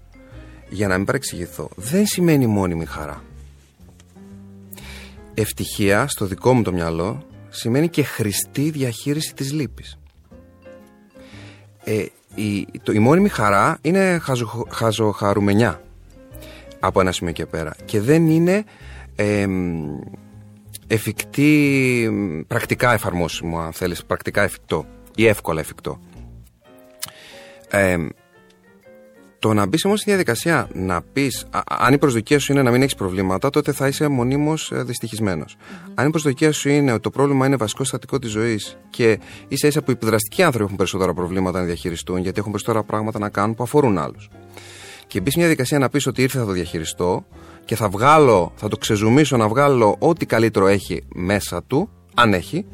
για να μην παρεξηγηθώ, δεν σημαίνει μόνιμη χαρά. Ευτυχία, στο δικό μου το μυαλό, σημαίνει και χρηστή διαχείριση της λύπης. Ε, η, το, η μόνιμη χαρά είναι χαζο, χαζοχαρουμενιά από ένα σημείο και πέρα και δεν είναι ε, εφικτή, πρακτικά εφαρμόσιμο αν θέλεις, πρακτικά εφικτό ή εύκολα εφικτό. Ε, το να μπεις όμως στη διαδικασία να πεις, αν η προσδοκία σου είναι να μην έχεις προβλήματα, τότε θα είσαι μονίμως ε, δυστυχισμένος. Mm-hmm. Αν η προσδοκία σου είναι ότι το πρόβλημα είναι βασικό στατικό της ζωής και ίσα ίσα που οι επιδραστικοί άνθρωποι έχουν περισσότερα προβλήματα να διαχειριστούν, γιατί έχουν περισσότερα πράγματα να κάνουν που αφορούν άλλους. Και μπεις μια διαδικασία να πεις ότι ήρθε θα το διαχειριστώ και θα βγάλω, θα το ξεζουμίσω να βγάλω ό,τι καλύτερο έχει μέσα του, αν έχει,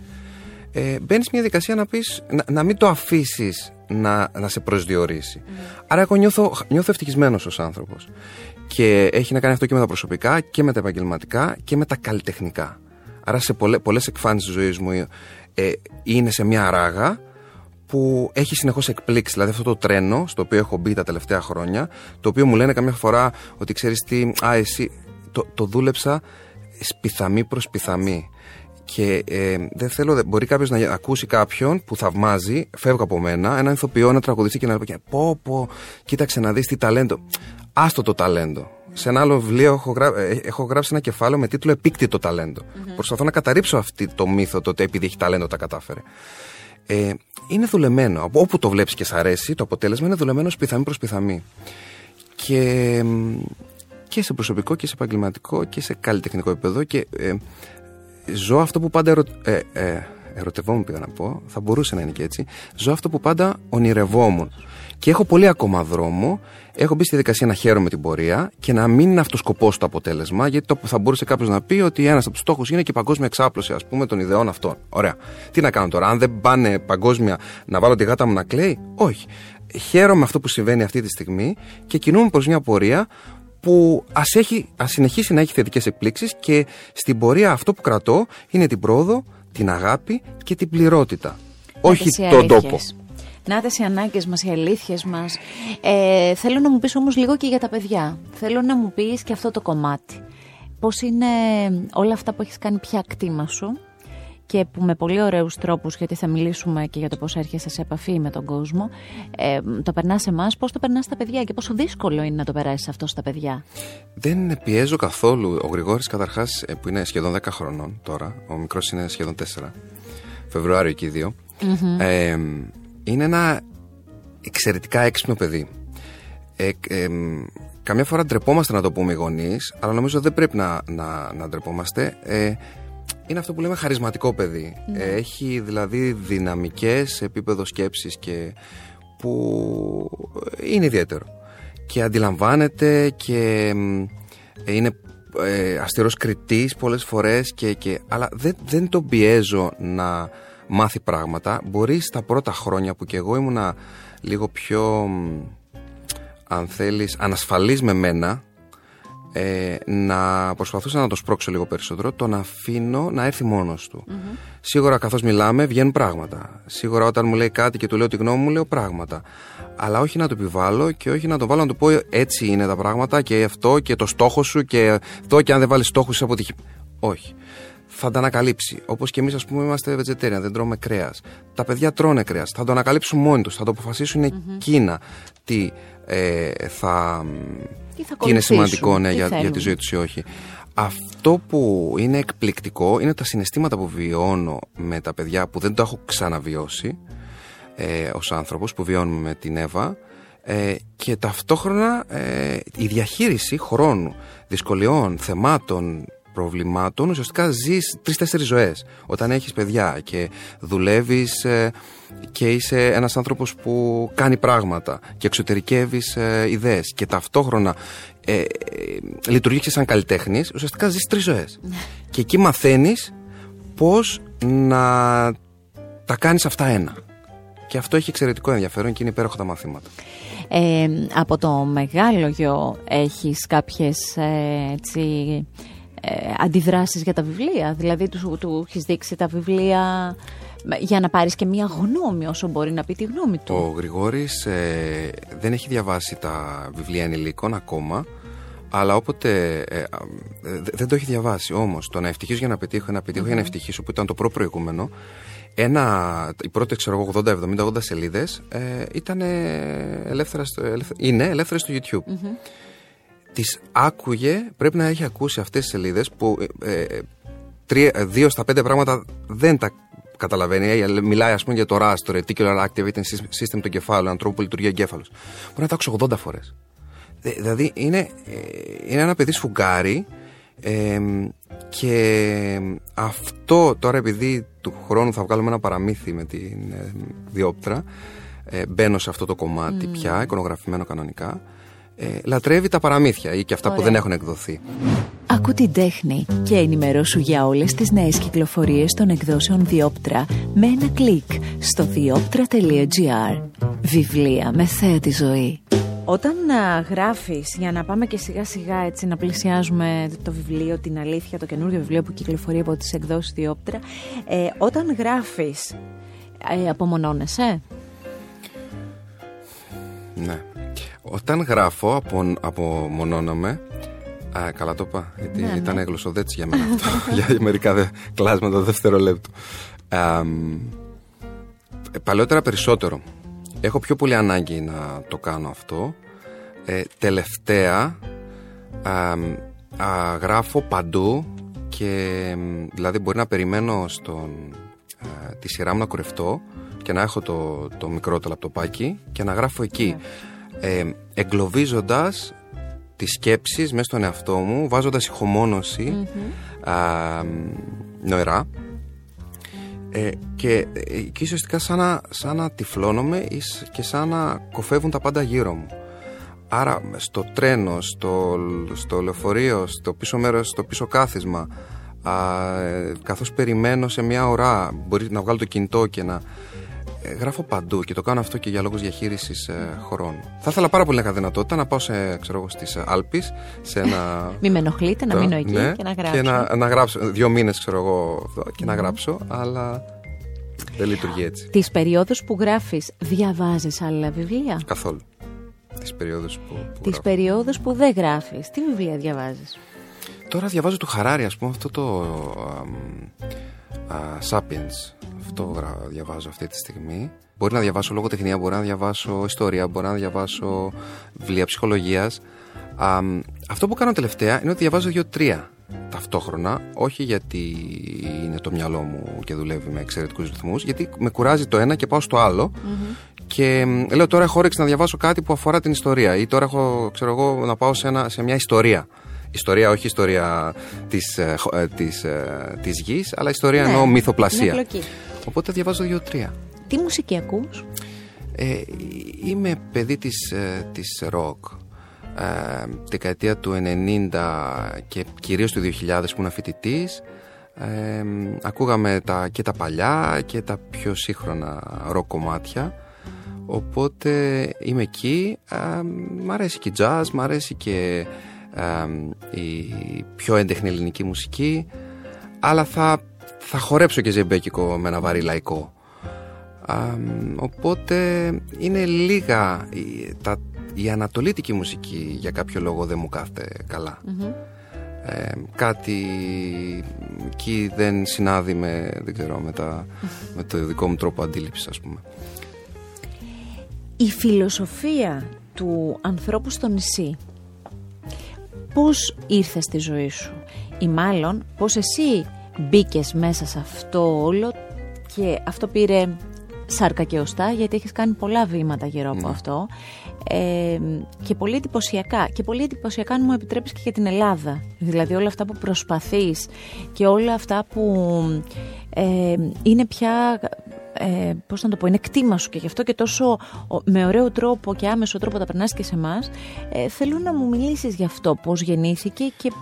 ε, μπαίνεις μια διαδικασία να πεις να, να μην το αφήσεις να, να σε προσδιορίσει. Mm. Άρα, εγώ νιώθω, νιώθω ευτυχισμένος ως άνθρωπος. Και έχει να κάνει αυτό και με τα προσωπικά και με τα επαγγελματικά και με τα καλλιτεχνικά. Άρα, σε πολλέ εκφάνσεις της ζωής μου ε, είναι σε μια ράγα που έχει συνεχώς εκπλήξει. Δηλαδή, αυτό το τρένο στο οποίο έχω μπει τα τελευταία χρόνια, το οποίο μου λένε καμιά φορά ότι ξέρεις τι, α, εσύ το, το δούλεψα σπιθαμή προς πιθαμή. Και ε, δεν θέλω, μπορεί κάποιος να ακούσει κάποιον που θαυμάζει, φεύγω από μένα, έναν ηθοποιό, ένα τραγουδιστή και να πει: Πω, πω, κοίταξε να δεις τι ταλέντο. Άστο το ταλέντο. Σε ένα άλλο βιβλίο έχω, γρά... Ε, έχω γράψει ένα κεφάλαιο με τίτλο Επίκτητο ταλέντο. Mm-hmm. Προσπαθώ να καταρρύψω αυτή το μύθο το ότι επειδή έχει ταλέντο τα κατάφερε. Ε, είναι δουλεμένο. Όπου το βλέπεις και σ' αρέσει, το αποτέλεσμα είναι δουλεμένο πιθαμή προς πιθαμή. Και, και σε προσωπικό και σε επαγγελματικό και σε καλλιτεχνικό επίπεδο. Και ε, ζω αυτό που πάντα ερω... ε, ε, ερωτευόμουν, πήγα να πω, θα μπορούσε να είναι και έτσι. Ζω αυτό που πάντα ονειρευόμουν. Και έχω πολύ ακόμα δρόμο. Έχω μπει στη δικασία να χαίρομαι την πορεία και να μην είναι αυτός σκοπός το αποτέλεσμα, γιατί το, θα μπορούσε κάποιος να πει ότι ένας από τους στόχους είναι και η παγκόσμια εξάπλωση, ας πούμε, των ιδεών αυτών. Ωραία. Τι να κάνω τώρα, αν δεν πάνε παγκόσμια να βάλω τη γάτα μου να κλαίει, όχι. Χαίρομαι αυτό που συμβαίνει αυτή τη στιγμή και κινούμε προς μια πορεία που ας, έχει, ας συνεχίσει να έχει θετικές εκπλήξεις και στην πορεία αυτό που κρατώ είναι την πρόοδο, την αγάπη και την πληρότητα. Όχι τον τόπο. Να οι ανάγκες μας, οι αλήθειες μας. Ε, θέλω να μου πεις όμως λίγο και για τα παιδιά. Θέλω να μου πεις και αυτό το κομμάτι. Πώς είναι όλα αυτά που έχεις κάνει πια κτήμα σου και που με πολύ ωραίους τρόπους, γιατί θα μιλήσουμε και για το πώς έρχεσαι σε επαφή με τον κόσμο, ε, το περνάς σε εμάς, πώς το περνάς στα παιδιά και πόσο δύσκολο είναι να το περάσεις αυτό στα παιδιά. Δεν πιέζω καθόλου. Ο Γρηγόρης, καταρχάς, ε, που είναι σχεδόν 10 χρονών τώρα, ο μικρός είναι σχεδόν 4, Φεβρουάριο εκεί δύο, ε, είναι ένα εξαιρετικά έξυπνο παιδί. Ε, ε, καμιά φορά ντρεπόμαστε να το πούμε οι γονείς, αλλά νομίζω δεν πρέπει να, να, να ντρεπόμαστε. Ε, είναι αυτό που λέμε χαρισματικό παιδί. Ναι. Έχει δηλαδή δυναμικές σε επίπεδο σκέψης και που είναι ιδιαίτερο. Και αντιλαμβάνεται και είναι ε, αυστηρός κριτής πολλές φορές και, και, αλλά δεν, δεν τον πιέζω να μάθει πράγματα. Μπορεί στα πρώτα χρόνια που και εγώ ήμουνα λίγο πιο αν θέλεις ανασφαλής με μένα ε, να προσπαθούσα να το σπρώξω λίγο περισσότερο, τον αφήνω να έρθει μόνος του. Mm-hmm. Σίγουρα καθώς μιλάμε βγαίνουν πράγματα. Σίγουρα όταν μου λέει κάτι και του λέω τη γνώμη μου, λέω πράγματα. Αλλά όχι να το επιβάλλω και όχι να το βάλω να του πω έτσι είναι τα πράγματα και αυτό και το στόχο σου και αυτό και αν δεν βάλεις στόχους είσαι αποτυχή. Όχι. Θα τα ανακαλύψει. Όπως και εμείς, ας πούμε, είμαστε vegetarian, δεν τρώμε κρέας. Τα παιδιά τρώνε κρέας. Θα το ανακαλύψουν μόνοι τους. Θα το αποφασίσουν mm-hmm. εκείνα τι ε, θα τι είναι σημαντικό ναι, για, για τη ζωή τους ή όχι. Αυτό που είναι εκπληκτικό είναι τα συναισθήματα που βιώνω με τα παιδιά που δεν το έχω ξαναβιώσει ε, ως άνθρωπος που βιώνουμε με την Εύα ε, και ταυτόχρονα ε, η διαχείριση χρόνου, δυσκολιών, θεμάτων, προβλημάτων ουσιαστικά ζεις τρεις-τέσσερις ζωές όταν έχεις παιδιά και δουλεύεις ε, και είσαι ένας άνθρωπος που κάνει πράγματα και εξωτερικεύεις ε, ιδέες και ταυτόχρονα ε, ε, λειτουργείς σαν καλλιτέχνης ουσιαστικά ζεις τρεις ζωές ναι. και εκεί μαθαίνεις πώς να τα κάνεις αυτά ένα και αυτό έχει εξαιρετικό ενδιαφέρον και είναι υπέροχα τα μαθήματα. Ε, από το μεγάλο γιο έχεις κάποιες έτσι, ε, αντιδράσεις για τα βιβλία. Δηλαδή του, του έχεις δείξει τα βιβλία για να πάρεις και μία γνώμη όσο μπορεί να πει τη γνώμη του. Ο Γρηγόρης ε, δεν έχει διαβάσει τα βιβλία ενηλίκων ακόμα, αλλά όποτε ε, ε, δεν το έχει διαβάσει. Όμως το να ευτυχήσω για να πετύχω, να πετύχω για να ευτυχήσω που ήταν το προ προηγούμενο, ένα, οι πρώτε ξέρω εγώ 80, 70, 80 σελίδες ε, ήταν ελεύθερα, είναι ελεύθερες στο YouTube. mm Τις άκουγε, πρέπει να έχει ακούσει αυτές τις σελίδες που ε, τρία, δύο στα πέντε πράγματα δεν τα καταλαβαίνει. Μιλάει ας πούμε για το RAS, το Reticular Activating System του κεφάλου, ανθρώπου που λειτουργεί εγκέφαλος. Μπορεί να τα άκουσει 80 φορές. Δηλαδή είναι, ε, είναι ένα παιδί σφουγγάρι ε, και αυτό τώρα επειδή του χρόνου θα βγάλουμε ένα παραμύθι με την ε, διόπτρα ε, μπαίνω σε αυτό το κομμάτι πια, εικονογραφημένο κανονικά ε, λατρεύει τα παραμύθια ή και αυτά που δεν έχουν εκδοθεί. Ακού την τέχνη και ενημερώσου για όλες τις νέες κυκλοφορίες των εκδόσεων Διόπτρα με ένα κλικ στο διόπτρα.gr Βιβλία με θέα τη ζωή. Όταν α, γράφεις, για να πάμε και σιγά σιγά έτσι να πλησιάζουμε το βιβλίο, την αλήθεια, το καινούργιο βιβλίο που κυκλοφορεί από τις εκδόσεις Διόπτρα, ε, όταν γράφεις, ε, απομονώνεσαι; Ναι. Όταν γράφω, απο, απομονώνομαι, Α, καλά το είπα, γιατί ναι, ήταν ναι. γλωσσοδέτης για μένα αυτό, για μερικά δε, κλάσματα δευτερολέπτου. Ε, παλαιότερα περισσότερο. Έχω πιο πολύ ανάγκη να το κάνω αυτό. Ε, τελευταία α, γράφω παντού και δηλαδή μπορεί να περιμένω στον, ε, τη σειρά μου να κουρευτώ και να έχω το, το μικρό το λαπτοπάκι και να γράφω εκεί. Ναι. Ε, εγκλωβίζοντας τις σκέψεις μέσα στον εαυτό μου, βάζοντας νοερά ε, και, ε, και ουσιαστικά σαν να, σαν να τυφλώνομαι και σαν να κοφεύουν τα πάντα γύρω μου. Άρα στο τρένο, στο, στο λεωφορείο, στο πίσω μέρος, στο πίσω κάθισμα, α, καθώς περιμένω σε μια ώρα, μπορεί να βγάλω το κινητό και να... Ε, γράφω παντού και το κάνω αυτό και για λόγους διαχείρισης ε, χρόνου. Θα ήθελα πάρα πολύ να είχα δυνατότητα να πάω σε, ξέρω εγώ, στις Άλπεις, σε ένα... Μην με ενοχλείτε, να μείνω εκεί ναι, και να γράψω. Και να, να γράψω, δύο μήνες ξέρω εγώ και να γράψω, αλλά δεν λειτουργεί έτσι. Τις περιόδους που γράφεις, διαβάζεις άλλα βιβλία; Καθόλου. Τις περιόδους που, που Τις περιόδους που δεν γράφεις. Τι βιβλία διαβάζεις; Τώρα διαβάζω του Χαράρι, ας πούμε, αυτό το α, Sapiens. Αυτό διαβάζω αυτή τη στιγμή. Μπορεί να διαβάσω λογοτεχνία, μπορεί να διαβάσω ιστορία, μπορεί να διαβάσω βιβλία ψυχολογίας. Α, αυτό που κάνω τελευταία είναι ότι διαβάζω δύο-τρία ταυτόχρονα, όχι γιατί είναι το μυαλό μου και δουλεύει με εξαιρετικούς ρυθμούς, γιατί με κουράζει το ένα και πάω στο άλλο και λέω τώρα έχω όρεξη να διαβάσω κάτι που αφορά την ιστορία ή τώρα έχω ξέρω εγώ, να πάω σε, ένα, σε μια ιστορία. Ιστορία, όχι ιστορία της, ε, ε, της, ε, της γης, αλλά ιστορία ναι, εννοώ μυθοπλασία. Οπότε διαβάζω δύο-τρία. Τι μουσική ακούς; Ε, είμαι παιδί της, της rock ε, δεκαετία του 90 και κυρίως του 2000 που ήμουν φοιτητής. Ε, ακούγαμε τα, και τα παλιά και τα πιο σύγχρονα ροκ κομμάτια οπότε είμαι εκεί ε, μ' αρέσει και jazz, μ' αρέσει και η πιο έντεχνη ελληνική μουσική αλλά θα, θα χορέψω και ζεμπέκικο με ένα βαρύ λαϊκό. Οπότε είναι λίγα τα η ανατολίτικη μουσική για κάποιο λόγο δεν μου κάθεται ε, κάτι εκεί δεν συνάδει με, δεν ξέρω, με, τα, με το δικό μου τρόπο αντίληψης ας πούμε. Η φιλοσοφία του ανθρώπου στο νησί πώς ήρθε στη ζωή σου ή μάλλον πώς εσύ μπήκες μέσα σε αυτό όλο και αυτό πήρε σάρκα και οστά γιατί έχεις κάνει πολλά βήματα γύρω από ναι. αυτό ε, και πολύ εντυπωσιακά και πολύ εντυπωσιακά αν μου επιτρέπεις και για την Ελλάδα δηλαδή όλα αυτά που προσπαθείς και όλα αυτά που ε, είναι πια ε, πώς να το πω, είναι κτήμα σου και γι' αυτό και τόσο με ωραίο τρόπο και άμεσο τρόπο τα περνάς και σε εμάς. Ε, θέλω να μου μιλήσεις γι' αυτό, πώς γεννήθηκε και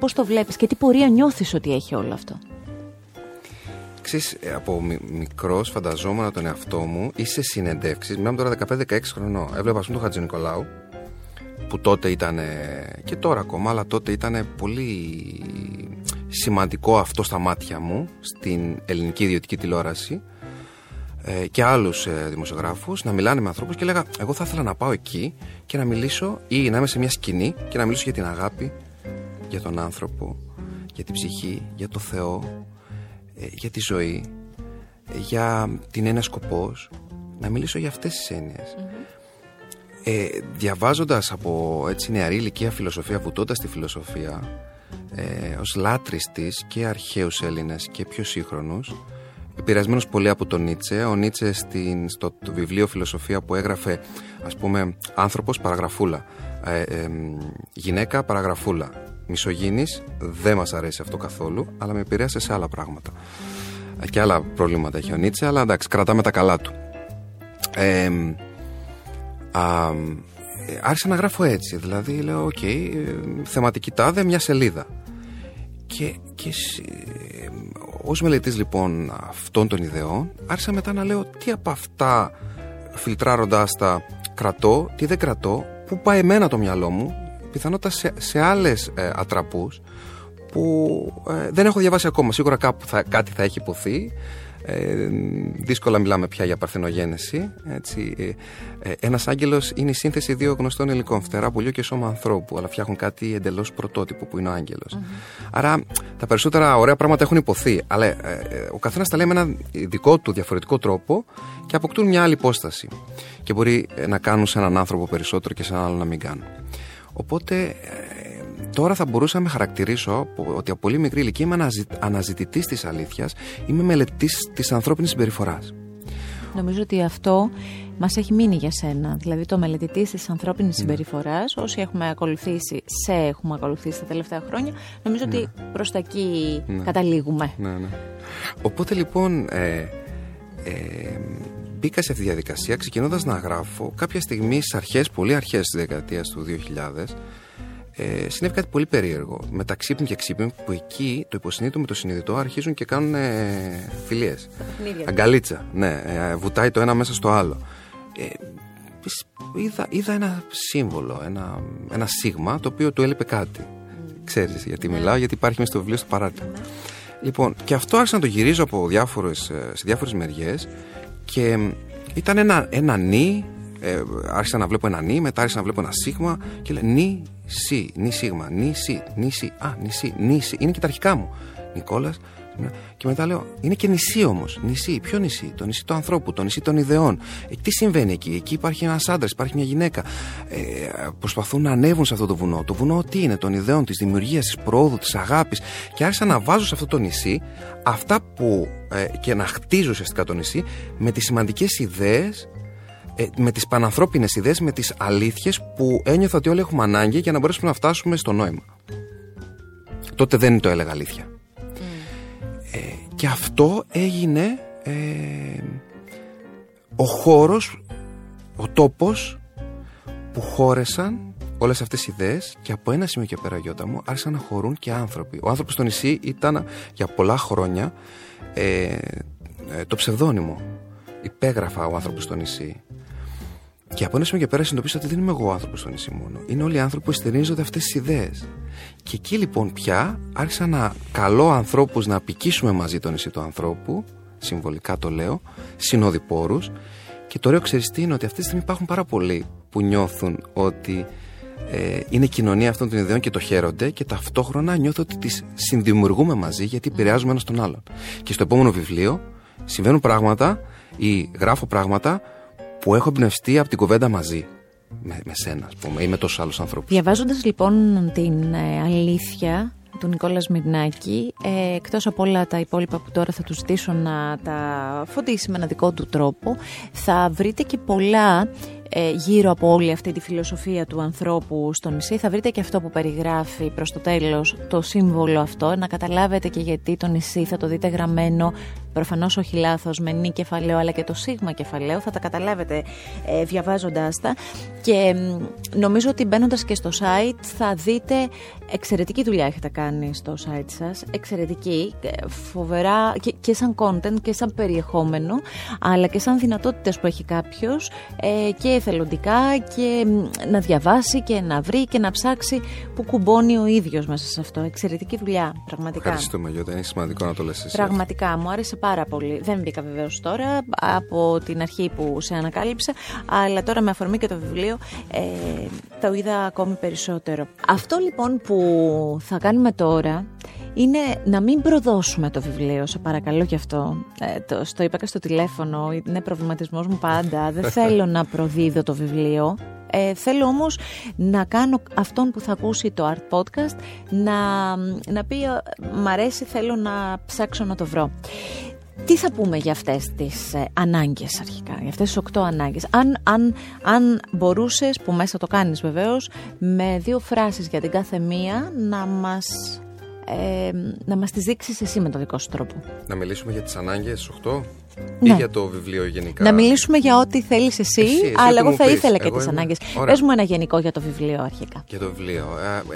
πώς το βλέπεις και τι πορεία νιώθεις ότι έχει όλο αυτό. Ξέρεις, ε, από μικρός φανταζόμουν τον εαυτό μου ή σε συνεντεύξεις. Μιλάμε τώρα 15-16 χρονών. Έβλεπα, ας πούμε, τον Χατζη Νικολάου, που τότε ήταν. και τώρα ακόμα, αλλά τότε ήταν πολύ σημαντικό αυτό στα μάτια μου στην ελληνική ιδιωτική τηλεόραση. ε, και άλλους ε, δημοσιογράφους να μιλάνε με ανθρώπους και έλεγα: Εγώ θα ήθελα να πάω εκεί και να μιλήσω ή να είμαι σε μια σκηνή και να μιλήσω για την αγάπη, για τον άνθρωπο, για την ψυχή, για το Θεό, ε, για τη ζωή, ε, για την έννοια σκοπός, να μιλήσω για αυτές τις εννοιες Ε, διαβάζοντας από έτσι νεαρή ηλικία φιλοσοφία, βουτώντας τη φιλοσοφία, ε, ως λάτρης της και αρχαίους Έλληνες και πιο σύγχρονους, επηρεασμένος πολύ από τον Νίτσε. Ο Νίτσε στην, στο βιβλίο Φιλοσοφία που έγραφε, ας πούμε, άνθρωπος παραγραφούλα, ε, ε, γυναίκα παραγραφούλα, μισογίνης, δεν μας αρέσει αυτό καθόλου, αλλά με επηρέασε σε άλλα πράγματα. Ε, και άλλα προβλήματα έχει ο Νίτσε, αλλά εντάξει, κρατάμε τα καλά του. Ε, α, άρχισα να γράφω έτσι, δηλαδή λέω, OK, okay, θεματική τάδε, μια σελίδα. Και, και ως μελετητής λοιπόν αυτών των ιδεών, άρχισα μετά να λέω τι από αυτά φιλτράροντας τα κρατώ, τι δεν κρατώ, πού πάει εμένα το μυαλό μου, πιθανότατα σε, σε άλλες ε, ατραπούς που ε, δεν έχω διαβάσει ακόμα. Σίγουρα κάπου θα, κάτι θα έχει υποθεί ε, δύσκολα μιλάμε πια για παρθενογένεση. Έτσι. Ε, ε Ένας άγγελος είναι η σύνθεση δύο γνωστών υλικών, φτερά πουλιού και σώμα ανθρώπου, αλλά φτιάχνουν κάτι εντελώς πρωτότυπο που είναι ο αγγελο Άρα τα περισσότερα ωραία πράγματα έχουν υποθεί, αλλά ε, ε, ο καθένας τα λέει με έναν δικό του διαφορετικό τρόπο και αποκτούν μια άλλη υπόσταση. Και μπορεί να κάνουν σε έναν άνθρωπο περισσότερο και σε έναν άλλο να μην κάνουν. Οπότε Τώρα θα μπορούσα να με χαρακτηρίσω ότι από πολύ μικρή ηλικία είμαι αναζητητής της αλήθειας, είμαι μελετής της ανθρώπινης συμπεριφοράς. Νομίζω ότι αυτό μας έχει μείνει για σένα. Δηλαδή το μελετητής της ανθρώπινης ναι. συμπεριφοράς, όσοι έχουμε ακολουθήσει, σε έχουμε ακολουθήσει τα τελευταία χρόνια, νομίζω ότι ναι. προς τα εκεί ναι. καταλήγουμε. Ναι, ναι. Οπότε λοιπόν. Ε, ε, μπήκα σε αυτή τη διαδικασία ξεκινώντας να γράφω κάποια στιγμή στις αρχές, πολύ αρχές της δεκαετίας του 2000 ε, συνέβη κάτι πολύ περίεργο. Μεταξύ και ξύπνη, που εκεί το υποσυνείδητο με το συνειδητό αρχίζουν και κάνουν ε, φιλίες. Αγκαλίτσα. Ναι, ε, βουτάει το ένα μέσα στο άλλο. Ε, είδα, είδα ένα σύμβολο, ένα, ένα σίγμα το οποίο του έλειπε κάτι. Mm. Ξέρεις γιατί ναι. μιλάω, γιατί υπάρχει μέσα στο βιβλίο στο παράρτημα. Ναι. Λοιπόν, και αυτό άρχισα να το γυρίζω από διάφορες, ε, σε διάφορες μεριές και ήταν ένα, ένα νι ε, άρχισα να βλέπω ένα νι, μετά άρχισα να βλέπω ένα σίγμα και λέει νι, σι, νι σίγμα, νι, σι, νι, σι, α, νι, σι, νι, σι. Είναι και τα αρχικά μου. Νικόλας. Και μετά λέω, είναι και νησί όμως. Νησί, ποιο νησί, το νησί του ανθρώπου, το νησί των ιδεών. Ε, τι συμβαίνει εκεί, εκεί υπάρχει ένας άντρας, υπάρχει μια γυναίκα. Ε, προσπαθούν να ανέβουν σε αυτό το βουνό. Το βουνό τι είναι, των ιδεών, της δημιουργίας, της προόδου, της αγάπης. Και άρχισα να βάζω σε αυτό το νησί αυτά που. Ε, και να χτίζω ουσιαστικά το νησί με τις σημαντικές ιδέες ε, με τις πανανθρώπινες ιδέες, με τις αλήθειες που ένιωθα ότι όλοι έχουμε ανάγκη για να μπορέσουμε να φτάσουμε στο νόημα. Τότε δεν το έλεγα αλήθεια. Ε, και αυτό έγινε ε, ο χώρος, ο τόπος που χώρεσαν όλες αυτές οι ιδέες και από ένα σημείο και πέρα γιώτα μου άρχισαν να χωρούν και άνθρωποι. Ο άνθρωπος στο νησί ήταν για πολλά χρόνια ε, το ψευδόνυμο. Υπέγραφα ο άνθρωπος στο νησί. Και από ένα σημείο και πέρα συνειδητοποίησα ότι δεν είμαι εγώ ο άνθρωπος στο νησί μόνο. Είναι όλοι οι άνθρωποι που εστερνίζονται αυτές τις ιδέες. Και εκεί λοιπόν πια άρχισα να καλώ ανθρώπους να απικήσουμε μαζί το νησί του ανθρώπου, συμβολικά το λέω, συνοδοιπόρους. Και το ωραίο ξέρεις είναι ότι αυτή τη στιγμή υπάρχουν πάρα πολλοί που νιώθουν ότι ε, είναι κοινωνία αυτών των ιδεών και το χαίρονται και ταυτόχρονα νιώθω ότι τις συνδημιουργούμε μαζί γιατί επηρεάζουμε ένας τον άλλον. Και στο επόμενο βιβλίο συμβαίνουν πράγματα ή γράφω πράγματα που έχω εμπνευστεί από την κουβέντα μαζί με, με σένα, ας πούμε, ή με τόσους άλλους ανθρώπους. Διαβάζοντας λοιπόν την ε, αλήθεια του Νικόλας Μυρνάκη, ε, εκτός από όλα τα υπόλοιπα που τώρα θα τους ζητήσω να τα φωτίσει με ένα δικό του τρόπο, θα βρείτε και πολλά ε, γύρω από όλη αυτή τη φιλοσοφία του ανθρώπου στο νησί. Θα βρείτε και αυτό που περιγράφει προς το τέλος το σύμβολο αυτό, να καταλάβετε και γιατί το νησί θα το δείτε γραμμένο προφανώς όχι λάθος με νη κεφαλαίο αλλά και το σίγμα κεφαλαίο. Θα τα καταλάβετε ε, διαβάζοντάς τα. Και νομίζω ότι μπαίνοντας και στο site θα δείτε εξαιρετική δουλειά έχετε κάνει στο site σας. Εξαιρετική, ε, φοβερά και, και σαν content και σαν περιεχόμενο αλλά και σαν δυνατότητες που έχει κάποιος ε, και εθελοντικά και να διαβάσει και να βρει και να ψάξει που κουμπώνει ο ίδιος μέσα σε αυτό. Εξαιρετική δουλειά πραγματικά. Ευχαριστούμε Γιώτα, είναι σημαντικό να το λες εσύ Πραγματικά. Μου άρεσε πάρα πολύ. Δεν μπήκα βεβαίως τώρα από την αρχή που σε ανακάλυψα, αλλά τώρα με αφορμή και το βιβλίο ε, το είδα ακόμη περισσότερο. Αυτό λοιπόν που θα κάνουμε τώρα είναι να μην προδώσουμε το βιβλίο, σε παρακαλώ γι' αυτό. Ε, το, στο είπα και στο τηλέφωνο, είναι προβληματισμός μου πάντα. Δεν θέλω να προδίδω το βιβλίο. Ε, θέλω όμως να κάνω αυτόν που θα ακούσει το Art Podcast να, να πει μ' αρέσει θέλω να ψάξω να το βρω. Τι θα πούμε για αυτές τις ε, ανάγκες αρχικά, για αυτές τις οκτώ ανάγκες; Αν, αν, αν μπορούσες, που μέσα το κάνεις βεβαίως, με δύο φράσεις για την κάθε μία να μας ε, να μας τις δείξεις εσύ με τον δικό σου τρόπο. Να μιλήσουμε για τις ανάγκες 8 ναι. ή για το βιβλίο γενικά. Να μιλήσουμε για ό,τι θέλεις εσύ, εσύ αλλά εγώ θα πεις. ήθελα και Εγώ τις είμαι- ανάγκες. Ωραία. Πες μου ένα γενικό για το βιβλίο αρχικά. Για το βιβλίο.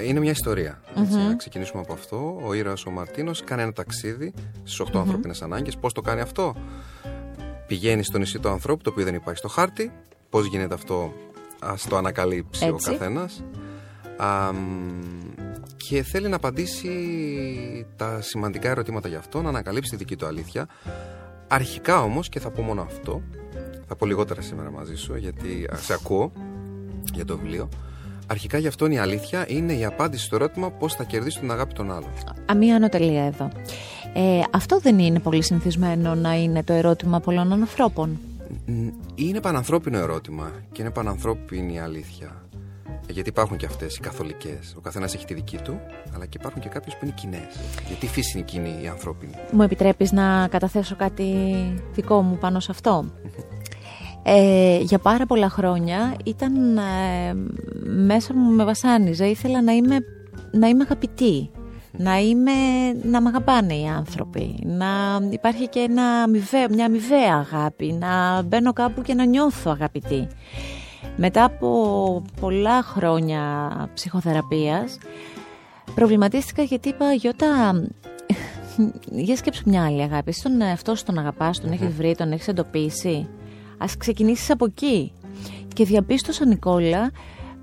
Ε, είναι μια ιστορία. Έτσι, Να ξεκινήσουμε από αυτό. Ο ήρωας ο Μαρτίνος κάνει ένα ταξίδι στις 8 ανθρώπινες ανάγκες. Πώς το κάνει αυτό; Πηγαίνει στο νησί του ανθρώπου, το οποίο δεν υπάρχει στο χάρτη. Πώς γίνεται αυτό, ας το ανακαλύψει Έτσι. ο καθένας. Α, μ, και θέλει να απαντήσει τα σημαντικά ερωτήματα για αυτό, να ανακαλύψει τη δική του αλήθεια. Αρχικά όμως, και θα πω μόνο αυτό, θα πω λιγότερα σήμερα μαζί σου, γιατί α, σε ακούω για το βιβλίο. Αρχικά γι' αυτόν η αλήθεια είναι η απάντηση στο ερώτημα πώς θα κερδίσει την αγάπη των άλλων. Αμία ανωτελεία εδώ. Ε, αυτό δεν είναι πολύ συνηθισμένο να είναι το ερώτημα πολλών ανθρώπων. Μ, Είναι πανανθρώπινο ερώτημα και είναι πανανθρώπινη η αλήθεια. Ε, Γιατί υπάρχουν και αυτές οι καθολικές. Ο καθένας έχει τη δική του, αλλά και υπάρχουν και κάποιες που είναι κοινές. Γιατί η φύση είναι κοινή, η ανθρώπινη. Μου επιτρέπεις να καταθέσω κάτι δικό μου πάνω σε αυτό; Ε, για πάρα πολλά χρόνια ήταν ε, μέσα μου με βασάνιζε. Ήθελα να είμαι, να είμαι αγαπητή. Να, είμαι, να με αγαπάνε οι άνθρωποι. Να υπάρχει και ένα αμοιβαίο, μια αμοιβαία αγάπη. Να μπαίνω κάπου και να νιώθω αγαπητή. Μετά από πολλά χρόνια ψυχοθεραπείας προβληματίστηκα γιατί είπα Γιώτα για σκέψου μια άλλη αγάπη. Εσύ τον εαυτό σου τον αγαπάς, τον έχεις βρει, τον έχεις εντοπίσει. Ας ξεκινήσεις από εκεί. Και διαπίστωσα Νικόλα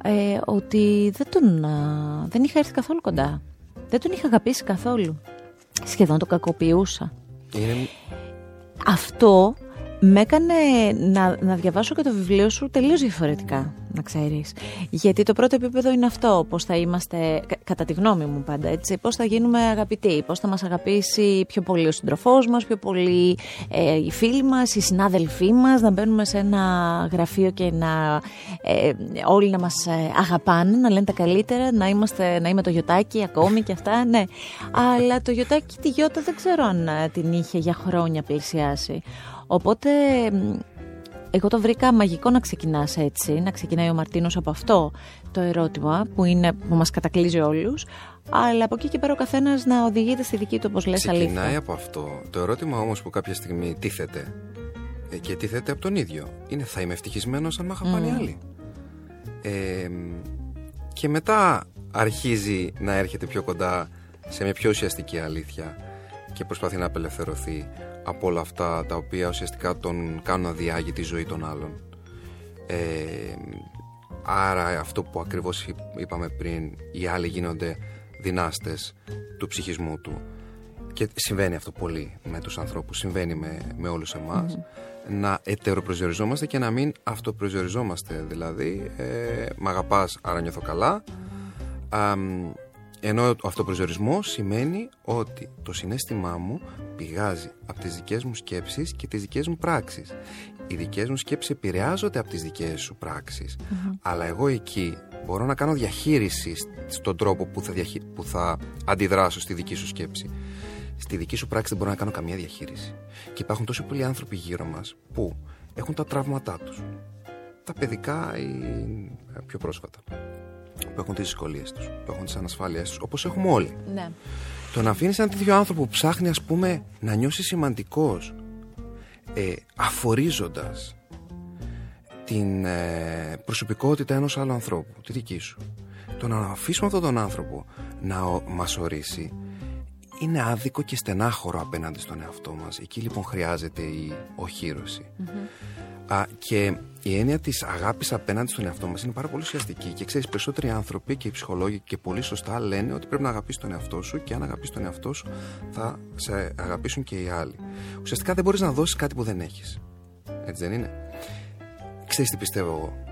ε, ότι δεν, τον, α, δεν είχα έρθει καθόλου κοντά. Δεν τον είχα αγαπήσει καθόλου. Σχεδόν το κακοποιούσα. Είναι Αυτό με έκανε να, να διαβάσω και το βιβλίο σου τελείως διαφορετικά, να ξέρεις. Γιατί το πρώτο επίπεδο είναι αυτό, πώς θα είμαστε, κα- κατά τη γνώμη μου πάντα έτσι, πώς θα γίνουμε αγαπητοί, πώς θα μας αγαπήσει πιο πολύ ο συντροφός μας, πιο πολύ ε, οι φίλοι μας, οι συνάδελφοί μας, να μπαίνουμε σε ένα γραφείο και να ε, όλοι να μας ε, αγαπάνε, να λένε τα καλύτερα, να, είμαστε, να είμαι το γιοτάκι ακόμη και αυτά, ναι. Αλλά το γιοτάκι τη γιώτα δεν ξέρω αν ε, την είχε για χρόνια πλησιάσει. Οπότε μ, εγώ το βρήκα μαγικό να ξεκινάς έτσι, να ξεκινάει ο Μαρτίνος από αυτό το ερώτημα που, είναι, που μας κατακλείζει όλους, αλλά από εκεί και πέρα ο καθένας να οδηγείται στη δική του, όπως λες, Ξεκινάει αλήθεια. από αυτό. Το ερώτημα όμως που κάποια στιγμή τίθεται ε, και τίθεται από τον ίδιο είναι θα είμαι ευτυχισμένος αν με αγαπάνε οι άλλοι. Ε, και μετά αρχίζει να έρχεται πιο κοντά σε μια πιο ουσιαστική αλήθεια και προσπαθεί να απελευθερωθεί από όλα αυτά τα οποία ουσιαστικά τον κάνουν να διάγει τη ζωή των άλλων. Ε, άρα αυτό που ακριβώς είπ- είπαμε πριν, οι άλλοι γίνονται δυνάστες του ψυχισμού του. Και συμβαίνει αυτό πολύ με τους ανθρώπους, συμβαίνει με, με όλους εμάς, να ετεροπροσδιοριζόμαστε και να μην αυτοπροσδιοριζόμαστε. Δηλαδή, ε, μ' αγαπάς, άρα νιώθω καλά. Αμ, ενώ ο αυτοπροσδιορισμός σημαίνει ότι το συνέστημά μου πηγάζει από τις δικές μου σκέψεις και τις δικές μου πράξεις. Οι δικές μου σκέψεις επηρεάζονται από τις δικές σου πραξεις Αλλά εγώ εκεί μπορώ να κάνω διαχείριση στον τρόπο που θα, διαχει... που θα αντιδράσω στη δική σου σκέψη. Στη δική σου πράξη δεν μπορώ να κάνω καμία διαχείριση. Και υπάρχουν τόσοι πολλοί άνθρωποι γύρω μας που έχουν τα τραύματά τους. Τα παιδικά ή ε, πιο πρόσφατα που έχουν τις δυσκολίες τους, που έχουν τις ανασφάλειές τους, όπως έχουμε όλοι. Ναι. Το να αφήνεις έναν τέτοιο άνθρωπο που ψάχνει, ας πούμε, να νιώσει σημαντικός, ε, αφορίζοντας την ε, προσωπικότητα ενός άλλου ανθρώπου, τη δική σου. Το να αφήσουμε αυτόν τον άνθρωπο να ο, μας ορίσει είναι άδικο και στενάχωρο απέναντι στον εαυτό μας. Εκεί λοιπόν χρειάζεται η οχύρωση. Α, και η έννοια της αγάπης απέναντι στον εαυτό μας είναι πάρα πολύ ουσιαστική. Και ξέρεις, περισσότεροι άνθρωποι και οι ψυχολόγοι και πολύ σωστά λένε ότι πρέπει να αγαπήσεις τον εαυτό σου και αν αγαπήσεις τον εαυτό σου θα σε αγαπήσουν και οι άλλοι. Ουσιαστικά δεν μπορείς να δώσεις κάτι που δεν έχεις. Έτσι δεν είναι; Ξέρεις τι πιστεύω εγώ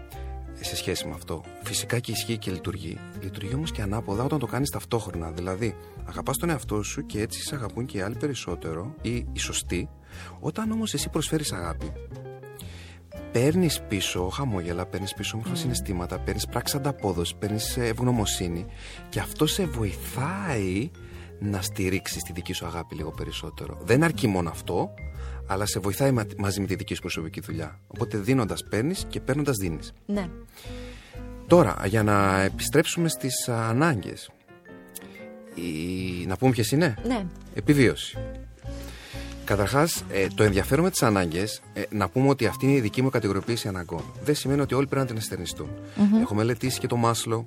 σε σχέση με αυτό; Φυσικά και ισχύει και λειτουργεί. Λειτουργεί όμως και ανάποδα όταν το κάνεις ταυτόχρονα. Δηλαδή, αγαπάς τον εαυτό σου και έτσι σε αγαπούν και οι άλλοι περισσότερο ή οι σωστοί. Όταν όμως εσύ προσφέρεις αγάπη, παίρνεις πίσω χαμόγελα, παίρνεις πίσω όμορφα mm. συναισθήματα, παίρνεις πράξη ανταπόδοση, παίρνεις ευγνωμοσύνη και αυτό σε βοηθάει να στηρίξεις τη δική σου αγάπη λίγο περισσότερο. Δεν αρκεί μόνο αυτό, αλλά σε βοηθάει μαζί με τη δική σου προσωπική δουλειά. Οπότε δίνοντας παίρνεις και παίρνοντας δίνεις. Ναι. Τώρα, για να επιστρέψουμε στις ανάγκες. Η... Να πούμε ποιες είναι; Ναι. Επιβίωση. Καταρχάς, ε, το ενδιαφέρον με τις ανάγκες, ε, να πούμε ότι αυτή είναι η δική μου κατηγοριοποίηση αναγκών. Δεν σημαίνει ότι όλοι πρέπει να την εστερνιστούν. Mm-hmm. Έχω μελετήσει και το Μάσλο,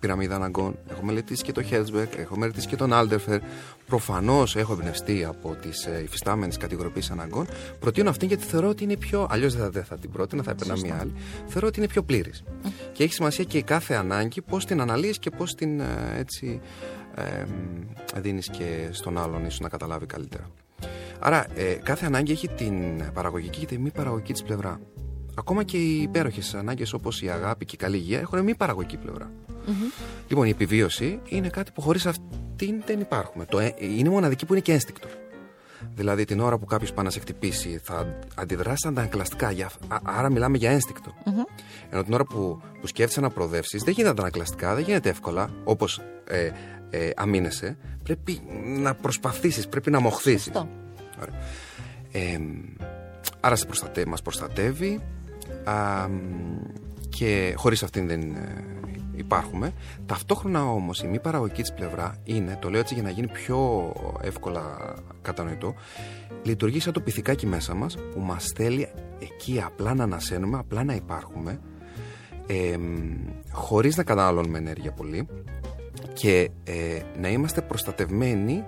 πυραμίδα αναγκών, έχω μελετήσει και το Χέλσμπεργκ, έχω μελετήσει και τον Άλτερφερ. Προφανώς έχω εμπνευστεί από τις ε, υφιστάμενες κατηγοριοποίησεις αναγκών. Προτείνω αυτή γιατί θεωρώ ότι είναι πιο. Αλλιώς δεν, θα, θα την πρότεινα, θα έπαιρνα μία άλλη. Θεωρώ ότι είναι πιο πλήρης. Και έχει σημασία και η κάθε ανάγκη πώς την αναλύεις και πώς την ε, έτσι. Ε, δίνεις και στον άλλον ίσως να καταλάβει καλύτερα. Άρα, ε, κάθε ανάγκη έχει την παραγωγική και τη μη παραγωγική της πλευρά. Ακόμα και οι υπέροχες ανάγκες όπως η αγάπη και η καλή υγεία έχουν μη παραγωγική πλευρά. Mm-hmm. Λοιπόν, η επιβίωση είναι κάτι που χωρίς αυτήν δεν υπάρχουμε. Το, ε, είναι μοναδική που είναι και ένστικτο. Δηλαδή, την ώρα που κάποιος πάει να σε χτυπήσει, θα αντιδράσεις αντανακλαστικά. Άρα, μιλάμε για ένστικτο. Mm-hmm. Ενώ την ώρα που, που σκέφτεσαι να προοδεύσεις, δεν γίνεται αντανακλαστικά, δεν γίνεται εύκολα, όπως ε, ε, αμήνεσαι. Πρέπει να προσπαθήσεις, πρέπει να μοχθήσει. Ε, άρα σε προστατεύει, μας προστατεύει α, και χωρίς αυτήν δεν ε, υπάρχουμε. Ταυτόχρονα όμως η μη παραγωγική της πλευρά είναι, το λέω έτσι για να γίνει πιο εύκολα κατανοητό, λειτουργεί σαν το πυθικάκι μέσα μας που μας θέλει εκεί απλά να ανασένουμε, απλά να υπάρχουμε ε, χωρίς να καταναλώνουμε ενέργεια πολύ και ε, να είμαστε προστατευμένοι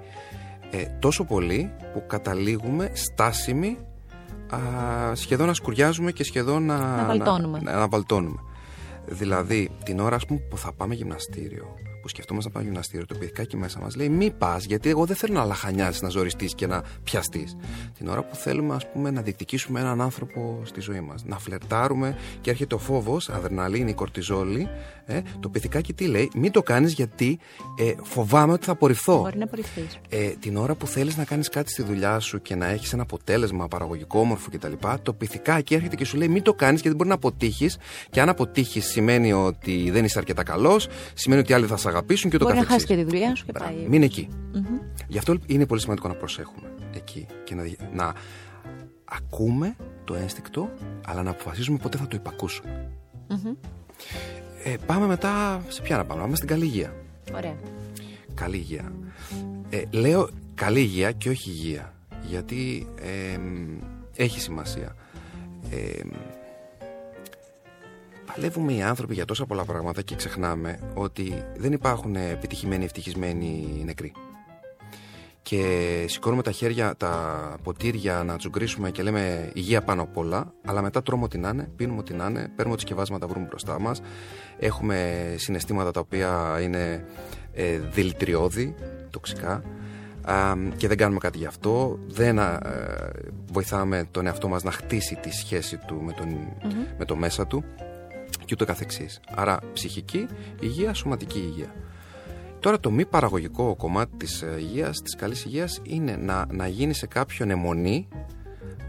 ε, τόσο πολύ που καταλήγουμε στάσιμοι α, σχεδόν να σκουριάζουμε και σχεδόν να, να βαλτώνουμε. Να, να, βαλτώνουμε. Δηλαδή, την ώρα πούμε, που θα πάμε γυμναστήριο, που σκεφτόμαστε να πάμε γυμναστήριο, το πυθικάκι μέσα μας λέει: Μη πας, γιατί εγώ δεν θέλω να λαχανιάσει, να ζοριστείς και να πιαστείς. Την ώρα που θέλουμε, ας πούμε, να διεκδικήσουμε έναν άνθρωπο στη ζωή μας, να φλερτάρουμε και έρχεται ο φόβος, αδρεναλίνη, κορτιζόλη, ε, το πυθικάκι τι λέει: Μην το κάνεις γιατί ε, φοβάμαι ότι θα απορριφθώ. Μπορεί να απορριφθείς. Ε, την ώρα που θέλεις να κάνεις κάτι στη δουλειά σου και να έχεις ένα αποτέλεσμα παραγωγικό, όμορφο κτλ., το πυθικάκι έρχεται και σου λέει: Μην το κάνεις γιατί μπορεί να αποτύχεις. Και αν αποτύχεις σημαίνει ότι δεν είσαι αρκετά καλός, σημαίνει ότι άλλοι θα σε αγαπήσουν και το καθεξής. Μπορεί να χάσει και τη δουλειά σου και πάει. Μην εκεί. Mm-hmm. Γι' αυτό είναι πολύ σημαντικό να προσέχουμε εκεί και να, να ακούμε το ένστικτο, αλλά να αποφασίζουμε πότε θα το υπακούσουμε. Mm-hmm. Ε, πάμε μετά σε ποια να πάμε, πάμε στην καλή υγεία. Ωραία. Καλή υγεία. Ε, λέω καλή υγεία και όχι υγεία, γιατί ε, έχει σημασία. Ε, παλεύουμε οι άνθρωποι για τόσα πολλά πράγματα και ξεχνάμε ότι δεν υπάρχουν επιτυχημένοι, ευτυχισμένοι νεκροί. Και σηκώνουμε τα χέρια, τα ποτήρια να τσουγκρίσουμε και λέμε υγεία πάνω απ' όλα, αλλά μετά τρώμε ό,τι να είναι, πίνουμε ό,τι να είναι, παίρνουμε ό,τι σκευάσματα βρούμε μπροστά μας. Έχουμε συναισθήματα τα οποία είναι ε, δηλητηριώδη, τοξικά και δεν κάνουμε κάτι γι' αυτό. Δεν ε, βοηθάμε τον εαυτό μας να χτίσει τη σχέση του με, τον, με το μέσα του και ούτω καθεξής. Άρα ψυχική υγεία, σωματική υγεία. Τώρα το μη παραγωγικό κομμάτι της ε, υγείας, της καλής υγείας είναι να, να γίνει σε κάποιον αιμονή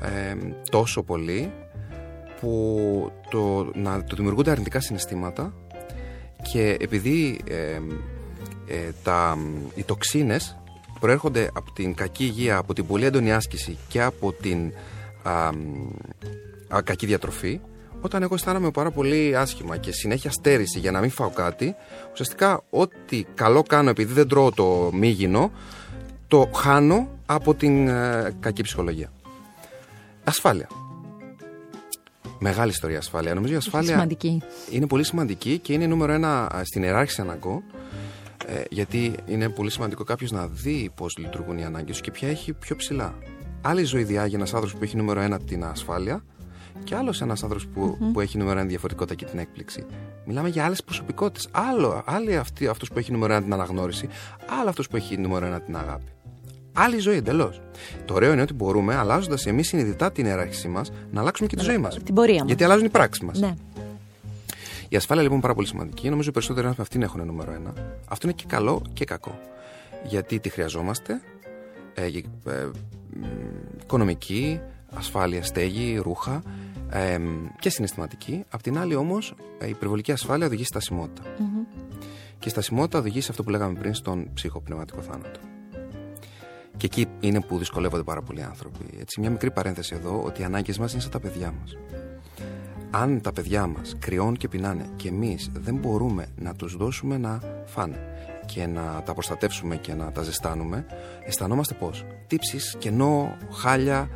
ε, τόσο πολύ που το, να το δημιουργούνται αρνητικά συναισθήματα και επειδή ε, τα, οι τοξίνες προέρχονται από την κακή υγεία, από την πολύ έντονη άσκηση και από την α, κακή διατροφή όταν εγώ αισθάνομαι πάρα πολύ άσχημα και συνέχεια στέρηση για να μην φάω κάτι, ουσιαστικά ό,τι καλό κάνω επειδή δεν τρώω το μήγινο, το χάνω από την ε, κακή ψυχολογία. Ασφάλεια. Μεγάλη ιστορία ασφάλεια. Νομίζω η ασφάλεια σημαντική. είναι πολύ σημαντική και είναι νούμερο ένα ε, στην ιεράρχηση αναγκών. Ε, γιατί είναι πολύ σημαντικό κάποιος να δει πώς λειτουργούν οι ανάγκες και ποια έχει πιο ψηλά. Άλλη ζωή διάγει ένας άνθρωπος που έχει νούμερο ένα την ασφάλεια και άλλος ένας άνθρωπος που, που έχει νούμερο ένα διαφορετικότητα και την έκπληξη. Μιλάμε για άλλες προσωπικότητες. Άλλο, άλλοι αυτός που έχει νούμερο ένα την αναγνώριση, άλλο αυτό που έχει νούμερο ένα την αγάπη. Άλλη ζωή εντελώς. Το ωραίο είναι ότι μπορούμε, αλλάζοντας εμείς συνειδητά την ιεράρχησή μας, να αλλάξουμε και τη ζωή μας. Την πορεία μας. Γιατί αλλάζουν οι πράξεις μας. Ναι. Η ασφάλεια λοιπόν είναι πάρα πολύ σημαντική. Νομίζω οι περισσότεροι άνθρωποι αυτήν έχουν νούμερο ένα. Αυτό είναι και καλό και κακό. Γιατί τη χρειαζόμαστε. Ε, ε, οικονομική, ασφάλεια, στέγη, ρούχα ε, και συναισθηματική. Απ' την άλλη όμως, η υπερβολική ασφάλεια οδηγεί στη στασιμότητα. Και η στασιμότητα οδηγεί σε αυτό που λέγαμε πριν στον ψυχοπνευματικό θάνατο. Και εκεί είναι που δυσκολεύονται πάρα πολλοί άνθρωποι. Έτσι, μια μικρή παρένθεση εδώ, ότι οι ανάγκες μας είναι σαν τα παιδιά μας. Αν τα παιδιά μας κρυώνουν και πεινάνε και εμείς δεν μπορούμε να τους δώσουμε να φάνε και να τα προστατεύσουμε και να τα ζεστάνουμε, αισθανόμαστε πώς; Τύψεις, κενό, χάλια.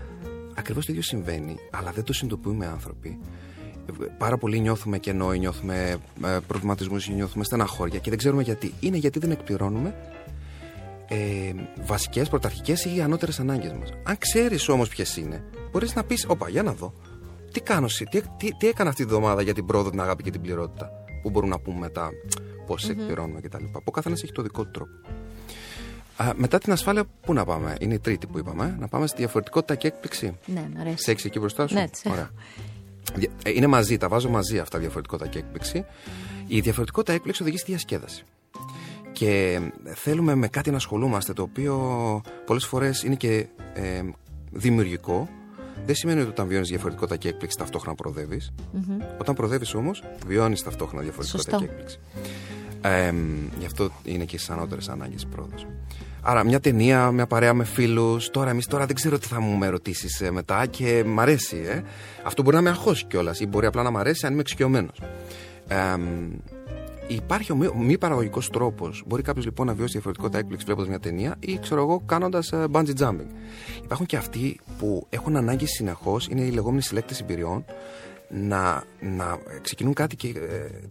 Ακριβώς το ίδιο συμβαίνει, αλλά δεν το συνειδητοποιούμε άνθρωποι. Πάρα πολύ νιώθουμε κενό, νιώθουμε ε, προβληματισμούς, νιώθουμε στεναχώρια και δεν ξέρουμε γιατί. Είναι γιατί δεν εκπληρώνουμε ε, βασικές, πρωταρχικές ή ανώτερες ανάγκες μας. Αν ξέρεις όμως ποιες είναι, μπορείς να πεις: Όπα, για να δω. Τι κάνω, τι, τι, τι έκανα αυτή τη βδομάδα για την πρόοδο, την αγάπη και την πληρότητα. Που μπορούμε να πούμε μετά πώς mm-hmm. εκπληρώνουμε κτλ. Ο καθένας έχει το δικό του τρόπο. Α, μετά την ασφάλεια, πού να πάμε, είναι η τρίτη που είπαμε. Να πάμε στη διαφορετικότητα και έκπληξη. Ναι, μου αρέσει. Σε έχει εκεί μπροστά σου; Ναι, Ωραία. Ε, είναι μαζί, τα βάζω μαζί αυτά διαφορετικότητα και έκπληξη. Η διαφορετικότητα έκπληξη οδηγεί στη διασκέδαση και θέλουμε με κάτι να ασχολούμαστε το οποίο πολλές φορές είναι και ε, δημιουργικό δεν σημαίνει ότι όταν βιώνεις διαφορετικότητα και έκπληξη ταυτόχρονα προοδεύεις. Mm-hmm. Όταν προοδεύεις όμως, βιώνεις ταυτόχρονα διαφορετικότητα Σωστό. και έκπληξη. Ε, γι' αυτό είναι και στι ανώτερε ανάγκες πρόοδος. Άρα, μια ταινία, μια παρέα με φίλους. Τώρα, εμείς τώρα δεν ξέρω τι θα μου με ρωτήσεις ε, μετά και μ' αρέσει. Ε. Αυτό μπορεί να με αγχώσει κιόλας ή μπορεί απλά να μ' αρέσει αν είμαι εξοικειωμένος. Ε, Υπάρχει ο μη, μη παραγωγικός τρόπος. Μπορεί κάποιος λοιπόν να βιώσει διαφορετικότητα έκπληξη βλέποντας μια ταινία ή ξέρω εγώ κάνοντας uh, bungee jumping. Υπάρχουν και αυτοί που έχουν ανάγκη συνεχώς, είναι οι λεγόμενοι συλλέκτε εμπειριών, να, να ξεκινούν κάτι και ε,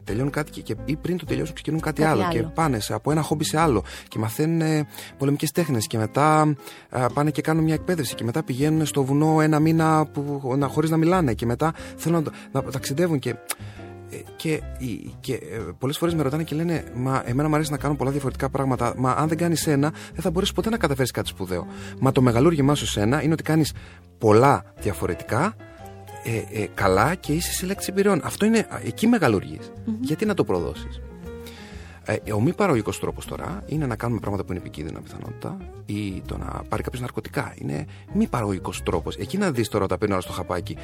τελειώνουν κάτι και, και, ή πριν το τελειώσουν ξεκινούν κάτι, κάτι άλλο, άλλο, και πάνε σε, από ένα χόμπι σε άλλο και μαθαίνουν ε, πολεμικές τέχνες και μετά ε, πάνε και κάνουν μια εκπαίδευση και μετά πηγαίνουν στο βουνό ένα μήνα που, να, χωρίς να μιλάνε και μετά θέλουν να, να ταξιδεύουν και και, και ε, πολλές φορές με ρωτάνε και λένε Μα εμένα μου αρέσει να κάνω πολλά διαφορετικά πράγματα. Μα αν δεν κάνεις ένα, δεν θα μπορέσει ποτέ να καταφέρεις κάτι σπουδαίο. Μα το μεγαλούργημά σου σένα είναι ότι κάνεις πολλά διαφορετικά, ε, ε, καλά και είσαι σε λέξη εμπειριών. Αυτό είναι εκεί Γιατί να το προδώσεις. Ε, ο μη παραγωγικός τρόπος τώρα είναι να κάνουμε πράγματα που είναι επικίνδυνα πιθανότητα ή το να πάρει κάποιος ναρκωτικά. Είναι μη παραγωγικός τρόπος. Εκεί να δεις τώρα όταν παίρνει στο χαπάκι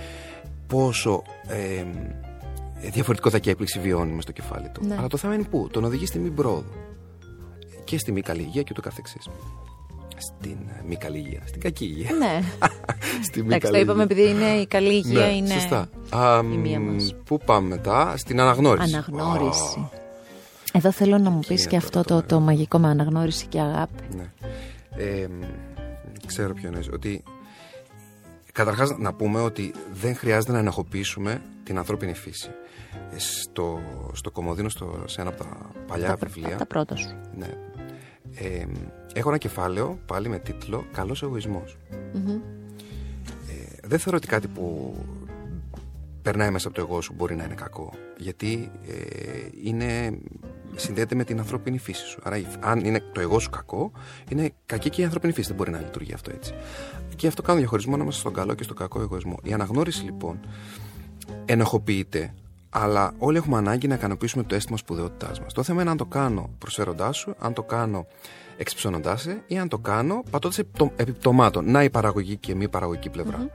πόσο ε, διαφορετικό θα και έκπληξη βιώνει με στο κεφάλι του. Ναι. Αλλά το θέμα είναι πού. Τον οδηγεί στη μη πρόοδο. Και στη μη καλή υγεία και ούτω καθεξής. Στην ε, μη καλή υγεία. Στην κακή υγεία. Ναι. στη μη Εντάξει, καλή το είπαμε υγεία. επειδή είναι η καλή υγεία Ναι, είναι σωστά. Α, η μία μας. Πού πάμε μετά, στην αναγνώριση. Αναγνώριση. Α, Εδώ θέλω να μου Και πεις είναι και τώρα αυτό αυτό, το, ναι. το μαγικό με αναγνώριση και αγάπη. ναι. Ε, ξέρω ποιο εννοείς. Ότι καταρχάς να πούμε ότι δεν χρειάζεται να ενοχοποιήσουμε την ανθρώπινη φύση. Ε, Στο, στο Κομοδίνο, στο, σε ένα από τα παλιά τα, βιβλία, τα πρώτα σου. Ναι. Ε, έχω ένα κεφάλαιο πάλι με τίτλο Καλός εγωισμός. Μμμ. Ε, δεν θεωρώ ότι κάτι που περνάει μέσα από το εγώ σου μπορεί να είναι κακό. Γιατί ε, είναι, συνδέεται με την ανθρώπινη φύση σου. Άρα, αν είναι το εγώ σου κακό, είναι κακή και η ανθρώπινη φύση. Δεν μπορεί να λειτουργεί αυτό έτσι. Και αυτό κάνω διαχωρισμό ανάμεσα στον καλό και στον κακό εγωισμό. Η αναγνώριση λοιπόν ενοχοποιείται, αλλά όλοι έχουμε ανάγκη να ικανοποιήσουμε το αίσθημα σπουδαιότητάς μας. Το θέμα είναι αν το κάνω προσφέροντάς σου, αν το κάνω εξυψώνοντάς σε ή αν το κάνω πατώντας επιπτωμάτων. Να η παραγωγική και μη παραγωγική πλευρά.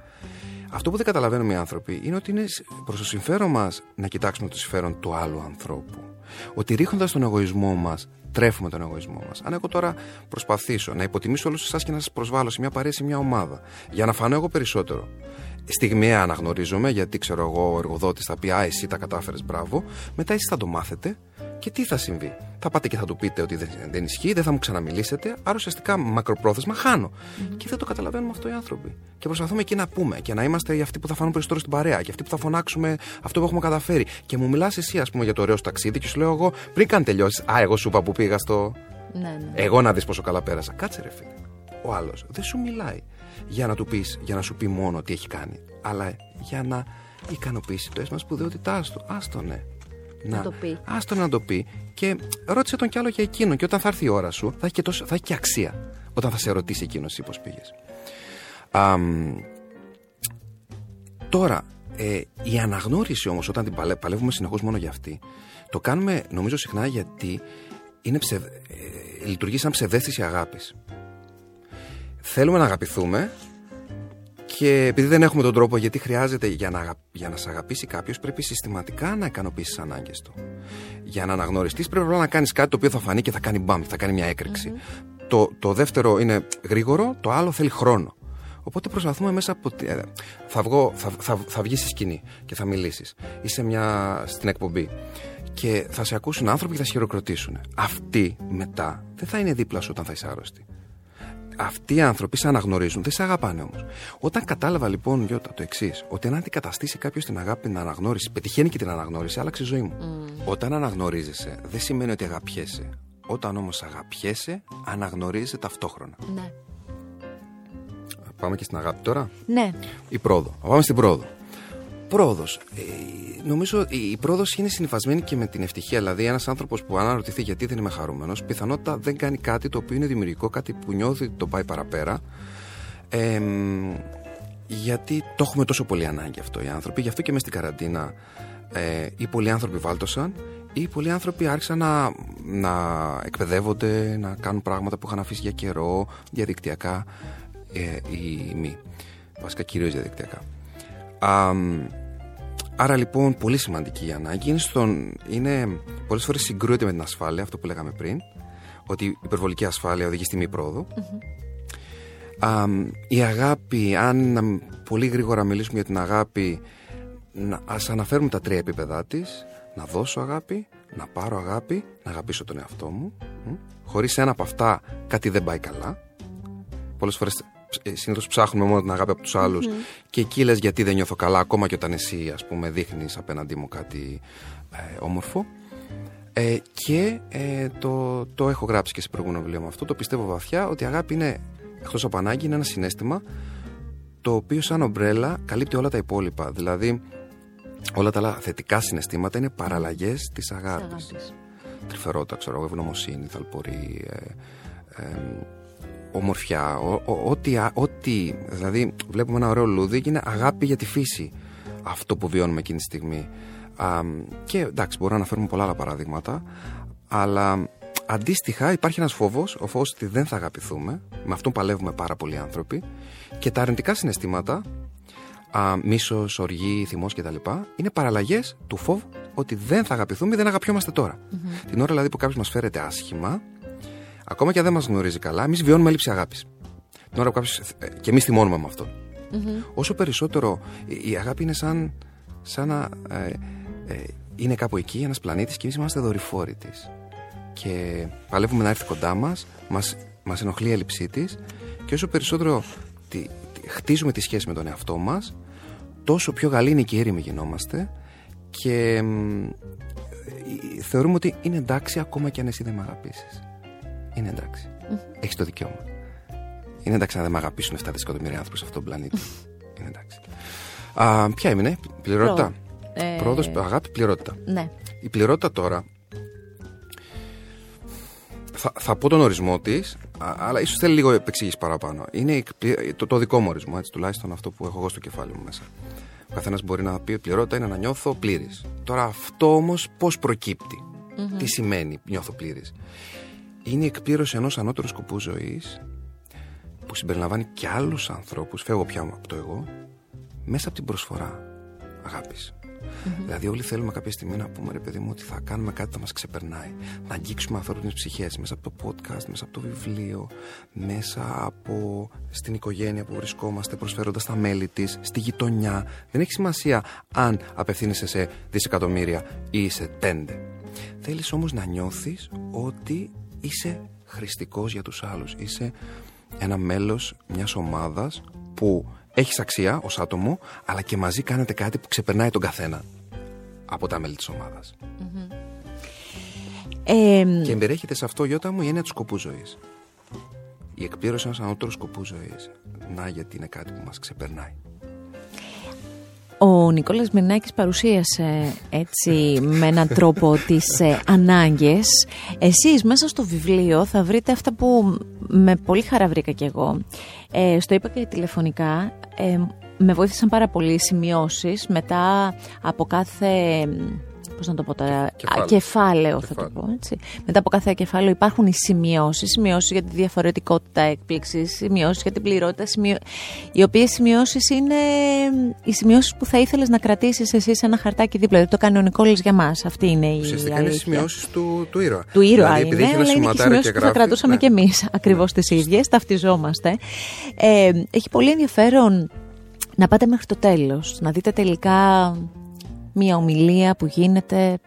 Αυτό που δεν καταλαβαίνουμε οι άνθρωποι είναι ότι είναι προς το συμφέρον μας να κοιτάξουμε το συμφέρον του άλλου ανθρώπου. Ότι ρίχνοντας τον εγωισμό μας, τρέφουμε τον εγωισμό μας. Αν εγώ τώρα προσπαθήσω να υποτιμήσω όλους εσάς και να σας προσβάλλω σε μια παρέα, σε μια ομάδα, για να φανώ εγώ περισσότερο. Στιγμιαία αναγνωρίζομαι, γιατί ξέρω εγώ, ο εργοδότης θα πει Α, εσύ τα κατάφερες, μπράβο. Μετά εσεί θα το μάθετε και τι θα συμβεί. Θα πάτε και θα του πείτε ότι δεν, δεν ισχύει, δεν θα μου ξαναμιλήσετε, άρα ουσιαστικά μακροπρόθεσμα χάνω. Και δεν το καταλαβαίνουμε αυτό οι άνθρωποι. Και προσπαθούμε εκεί να πούμε και να είμαστε οι αυτοί που θα φανούν περισσότερο στην παρέα και αυτοί που θα φωνάξουμε αυτό που έχουμε καταφέρει. Και μου μιλάς εσύ, ας πούμε, για το ωραίο σου ταξίδι και σου λέω εγώ πριν καν τελειώσεις. Α, εγώ σου είπα που πήγα στο. Ναι, ναι. Εγώ να δεις πόσο καλά πέρασα. Κάτσε ρε φίλε. Ο άλλος δεν σου μιλάει για να του πεις, για να σου πει μόνο τι έχει κάνει, αλλά για να οι ικανοποιητέ μα σπουδαιότητάς του. Άστο, ναι. Να το πει. Άστο να το πει. Και ρώτησε τον κι άλλο για εκείνον. Και όταν θα έρθει η ώρα σου, θα έχει και, τόσο, θα έχει και αξία. Όταν θα σε ρωτήσει εκείνος πώς πήγες. τώρα, ε, η αναγνώριση όμως, όταν την παλεύουμε συνεχώς μόνο για αυτή, το κάνουμε νομίζω συχνά γιατί είναι ψευ... ε, λειτουργεί σαν ψευδέστηση αγάπης. Θέλουμε να αγαπηθούμε και επειδή δεν έχουμε τον τρόπο, γιατί χρειάζεται για να, για να σε αγαπήσει κάποιος, πρέπει συστηματικά να ικανοποιήσεις τις ανάγκες του. Για να αναγνωριστείς, πρέπει να κάνεις κάτι το οποίο θα φανεί και θα κάνει μπαμ, θα κάνει μια εκρηξη Το, το δεύτερο είναι γρήγορο, το άλλο θέλει χρόνο. Οπότε προσπαθούμε μέσα από. Ε, θα, βγω, θα, θα, θα βγεις στη σκηνή και θα μιλήσεις. Είσαι μια, στην εκπομπή. Και θα σε ακούσουν άνθρωποι και θα σε χειροκροτήσουν. Αυτοί μετά δεν θα είναι δίπλα σου όταν θα είσαι άρρωστη αυτοί οι άνθρωποι σε αναγνωρίζουν, δεν σε αγαπάνε όμως. Όταν κατάλαβα λοιπόν, Γιώτα, το εξής, ότι αν αντικαταστήσει κάποιος την αγάπη, την αναγνώριση, πετυχαίνει και την αναγνώριση, άλλαξε η ζωή μου. Mm. Όταν αναγνωρίζεσαι, δεν σημαίνει ότι αγαπιέσαι. Όταν όμως αγαπιέσαι, αναγνωρίζεσαι ταυτόχρονα. Ναι. Πάμε και στην αγάπη τώρα. Ναι. Η πρόοδο. Πάμε στην πρόοδο. Πρόοδος. Ε, νομίζω η πρόοδος είναι συνυφασμένη και με την ευτυχία. Δηλαδή, ένας άνθρωπος που αναρωτηθεί γιατί δεν είμαι χαρούμενος, πιθανότητα δεν κάνει κάτι το οποίο είναι δημιουργικό, κάτι που νιώθει ότι το πάει παραπέρα. Ε, γιατί το έχουμε τόσο πολύ ανάγκη αυτό οι άνθρωποι. Γι' αυτό και μες στην καραντίνα ε, οι πολλοί άνθρωποι βάλτωσαν ή πολλοί άνθρωποι άρχισαν να, να εκπαιδεύονται, να κάνουν πράγματα που είχαν αφήσει για καιρό, διαδικτυακά ε, ή μη. Βασικά κυρίως διαδικτυακά. Άρα λοιπόν πολύ σημαντική η ανάγκη είναι, στον, είναι πολλές φορές συγκρούεται με την ασφάλεια, αυτό που λέγαμε πριν, ότι η υπερβολική ασφάλεια οδηγεί στη μη πρόοδο. η αγάπη, αν πολύ γρήγορα μιλήσουμε για την αγάπη, να, ας αναφέρουμε τα τρία επίπεδά της, να δώσω αγάπη, να πάρω αγάπη, να αγαπήσω τον εαυτό μου. Χωρίς ένα από αυτά κάτι δεν πάει καλά. Πολλές φορές ε, συνήθως ψάχνουμε μόνο την αγάπη από τους αλλου και εκεί λες γιατί δεν νιώθω καλά, ακόμα και όταν εσύ ας πούμε δείχνεις απέναντί μου κάτι ε, όμορφο. Ε, και ε, το, το έχω γράψει και σε προηγούμενο βιβλίο μου αυτό. Το πιστεύω βαθιά ότι η αγάπη είναι, εκτός από ανάγκη, είναι ένα συνέστημα το οποίο σαν ομπρέλα καλύπτει όλα τα υπόλοιπα. Δηλαδή, όλα τα άλλα θετικά συναισθήματα είναι παραλλαγές της αγάπης. Τρυφερότητα, ξέρω εγώ, ευγνωμοσύνη, θαλπορή, ε, ε, ομορφιά, ό,τι, ό,τι, δηλαδή βλέπουμε ένα ωραίο λούδι και είναι αγάπη για τη φύση. Αυτό που βιώνουμε εκείνη τη στιγμή. Α, και εντάξει, μπορούμε να αναφέρουμε πολλά άλλα παραδείγματα, αλλά αντίστοιχα υπάρχει ένας φόβος, ο φόβος ότι δεν θα αγαπηθούμε, με αυτόν παλεύουμε πάρα πολλοί άνθρωποι, και τα αρνητικά συναισθήματα, α, μίσος, οργή, θυμός κτλ. είναι παραλλαγές του φόβου ότι δεν θα αγαπηθούμε ή δεν αγαπιόμαστε Την ώρα δηλαδή που κάποιος μας φέρεται άσχημα, Ακόμα και αν δεν μας γνωρίζει καλά, εμείς βιώνουμε έλλειψη αγάπης. Την ώρα που κάποιος. Ε, και εμείς θυμώνουμε με αυτον Όσο περισσότερο η αγάπη είναι σαν, σαν να. Ε, ε, είναι κάπου εκεί ένας πλανήτης και εμείς είμαστε δορυφόροι της. Και παλεύουμε να έρθει κοντά μας, μας ενοχλεί η έλλειψή της και όσο περισσότερο τη, χτίζουμε τη σχέση με τον εαυτό μας, τόσο πιο γαλήνοι και ήρεμοι γινόμαστε και ε, θεωρούμε ότι είναι εντάξει ακόμα και αν εσύ δεν με αγαπήσεις είναι εντάξει. Mm. Έχεις το δικαίωμα. Είναι εντάξει να δεν με αγαπήσουν 7 δισεκατομμύρια άνθρωποι σε αυτόν τον πλανήτη. είναι εντάξει. Α, ποια έμεινε, πληρότητα. Ε... Πρόοδο, αγάπη, πληρότητα. Ναι. Η πληρότητα τώρα. Θα, θα πω τον ορισμό της, αλλά ίσως θέλει λίγο επεξήγηση παραπάνω. Είναι το, το δικό μου ορισμό, έτσι, τουλάχιστον αυτό που έχω εγώ στο κεφάλι μου μέσα. Ο καθένας μπορεί να πει ότι πληρότητα είναι να νιώθω πλήρης. Τώρα αυτό όμως πώς προκύπτει, mm-hmm. τι σημαίνει νιώθω πλήρης; Είναι η εκπλήρωση ενός ανώτερου σκοπού ζωής που συμπεριλαμβάνει και άλλους ανθρώπους, φεύγω πια από το εγώ, μέσα από την προσφορά αγάπης. Δηλαδή, όλοι θέλουμε κάποια στιγμή να πούμε ρε παιδί μου ότι θα κάνουμε κάτι που θα μας ξεπερνάει. Να αγγίξουμε ανθρώπινε ψυχές μέσα από το podcast, μέσα από το βιβλίο, μέσα από στην οικογένεια που βρισκόμαστε, προσφέροντας τα μέλη της, στη γειτονιά. Δεν έχει σημασία αν απευθύνεσαι σε δισεκατομμύρια ή σε πέντε. Θέλεις όμως να νιώθεις ότι είσαι χρηστικός για τους άλλους. Είσαι ένα μέλος μιας ομάδας που έχεις αξία ως άτομο, αλλά και μαζί κάνετε κάτι που ξεπερνάει τον καθένα από τα μέλη της ομαδας και εμπεριέχεται σε αυτό, Γιώτα μου, η έννοια του σκοπού ζωής. Η εκπλήρωση ενός ανώτερου σκοπού ζωής. Να γιατί είναι κάτι που μας ξεπερνάει. Ο Νικόλας Μυρνάκης παρουσίασε έτσι με έναν τρόπο τις ε, ανάγκες. Εσείς μέσα στο βιβλίο θα βρείτε αυτά που με πολύ χαρά βρήκα κι εγώ. Ε, στο είπα και τηλεφωνικά, ε, με βοήθησαν πάρα πολύ οι σημειώσεις μετά από κάθε Πώς να το πω τώρα, κεφάλαιο, κεφάλαιο θα το πω έτσι. Μετά από κάθε κεφάλαιο υπάρχουν οι σημειώσεις, σημειώσεις για τη διαφορετικότητα έκπληξης, σημειώσεις για την πληρότητα, σημειώ... οι οποίες σημειώσεις είναι οι σημειώσεις που θα ήθελες να κρατήσεις εσύ σε ένα χαρτάκι δίπλα. Δεν το κάνει ο Νικόλη για μας. Αυτή είναι η. Ουσιαστικά είναι οι σημειώσεις του, του ήρωα. Του ήρωα δηλαδή, είναι, αλλά είναι και σημειώσεις που θα κρατούσαμε ναι. κι εμείς ακριβώς ναι. τι ίδιες, ταυτιζόμαστε. Ε, έχει πολύ ενδιαφέρον να πάτε μέχρι το τέλος, να δείτε τελικά μια ομιλία που γίνεται,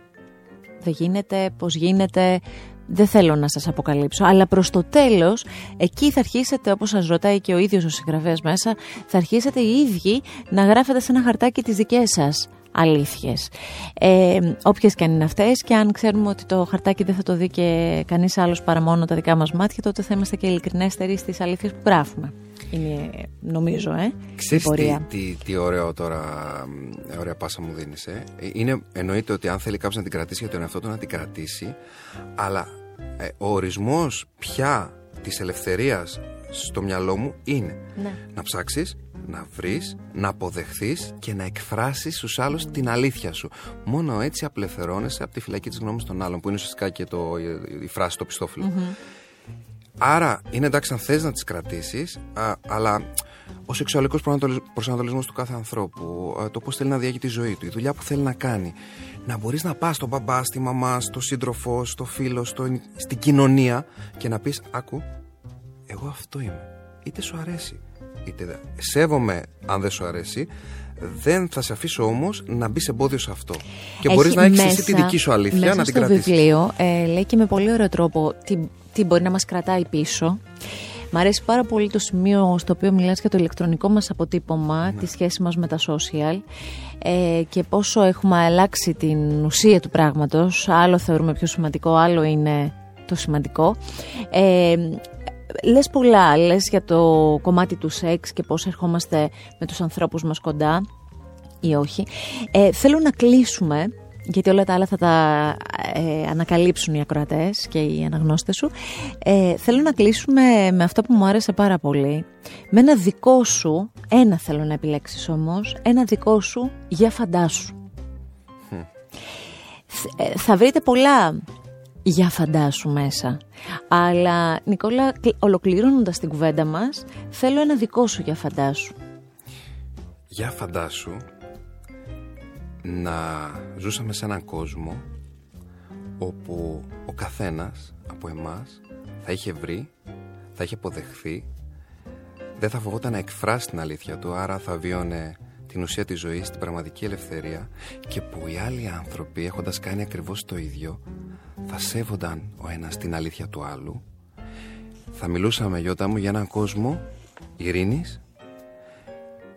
δεν γίνεται, πώς γίνεται, δεν θέλω να σας αποκαλύψω, αλλά προς το τέλος, εκεί θα αρχίσετε, όπως σας ρωτάει και ο ίδιος ο συγγραφέας μέσα, θα αρχίσετε οι ίδιοι να γράφετε σε ένα χαρτάκι τις δικές σας αλήθειες. Ε, όποιες και αν είναι αυτές και αν ξέρουμε ότι το χαρτάκι δεν θα το δει και κανείς άλλος παρά μόνο τα δικά μας μάτια, τότε θα είμαστε και ειλικρινέστεροι στις αλήθειες που γράφουμε είναι νομίζω ε, Ξέρεις η πορεία. Τι, τι, τι ωραίο τώρα, ωραία πάσα μου δίνεις ε. Είναι, εννοείται ότι αν θέλει κάποιος να την κρατήσει για τον εαυτό του να την κρατήσει αλλά ε, ο ορισμός πια της ελευθερίας στο μυαλό μου είναι ναι. να ψάξεις, να βρεις, να αποδεχθείς και να εκφράσεις στους άλλους την αλήθεια σου. Μόνο έτσι απελευθερώνεσαι από τη φυλακή της γνώμης των άλλων που είναι ουσιαστικά και το, η, φράση στο πιστοφυλλο Άρα είναι εντάξει αν θες να τις κρατήσεις, αλλά ο σεξουαλικός προσανατολισμός του κάθε ανθρώπου, το πώς θέλει να διάγει τη ζωή του, η δουλειά που θέλει να κάνει, να μπορείς να πας στον μπαμπά, στη μαμά, στο σύντροφο, στο φίλο, στο, στην κοινωνία και να πεις «Άκου, εγώ αυτό είμαι, είτε σου αρέσει, είτε δεν. Σέβομαι αν δεν σου αρέσει, δεν θα σε αφήσω όμως να μπει εμπόδιο σε αυτό. Και μπορείς να έχεις εσύ τη δική σου αλήθεια να την κρατήσεις. Στο βιβλίο ε, λέει και με πολύ ωραίο τρόπο τι, τι μπορεί να μας κρατάει πίσω. Μ' αρέσει πάρα πολύ το σημείο στο οποίο μιλάς για το ηλεκτρονικό μας αποτύπωμα, ναι. τη σχέση μας με τα social ε, και πόσο έχουμε αλλάξει την ουσία του πράγματος. Άλλο θεωρούμε πιο σημαντικό, άλλο είναι το σημαντικό. Ε, λες πολλά, λες για το κομμάτι του σεξ και πώς ερχόμαστε με τους ανθρώπους μας κοντά ή όχι. Ε, θέλω να κλείσουμε, γιατί όλα τα άλλα θα τα ε, ανακαλύψουν οι ακροατές και οι αναγνώστες σου. Ε, θέλω να κλείσουμε με αυτό που μου άρεσε πάρα πολύ. Με ένα δικό σου, ένα θέλω να επιλέξεις όμως, ένα δικό σου για φαντάσου. Ε, θα βρείτε πολλά για φαντάσου μέσα. Αλλά Νικόλα, ολοκληρώνοντας την κουβέντα μας, θέλω ένα δικό σου για φαντάσου. Για φαντάσου να ζούσαμε σε έναν κόσμο όπου ο καθένας από εμάς θα είχε βρει, θα είχε αποδεχθεί, δεν θα φοβόταν να εκφράσει την αλήθεια του, άρα θα βίωνε την ουσία της ζωής, την πραγματική ελευθερία και που οι άλλοι άνθρωποι έχοντας κάνει ακριβώς το ίδιο θα σέβονταν ο ένας την αλήθεια του άλλου. Θα μιλούσαμε Γιώτα μου για έναν κόσμο ειρήνης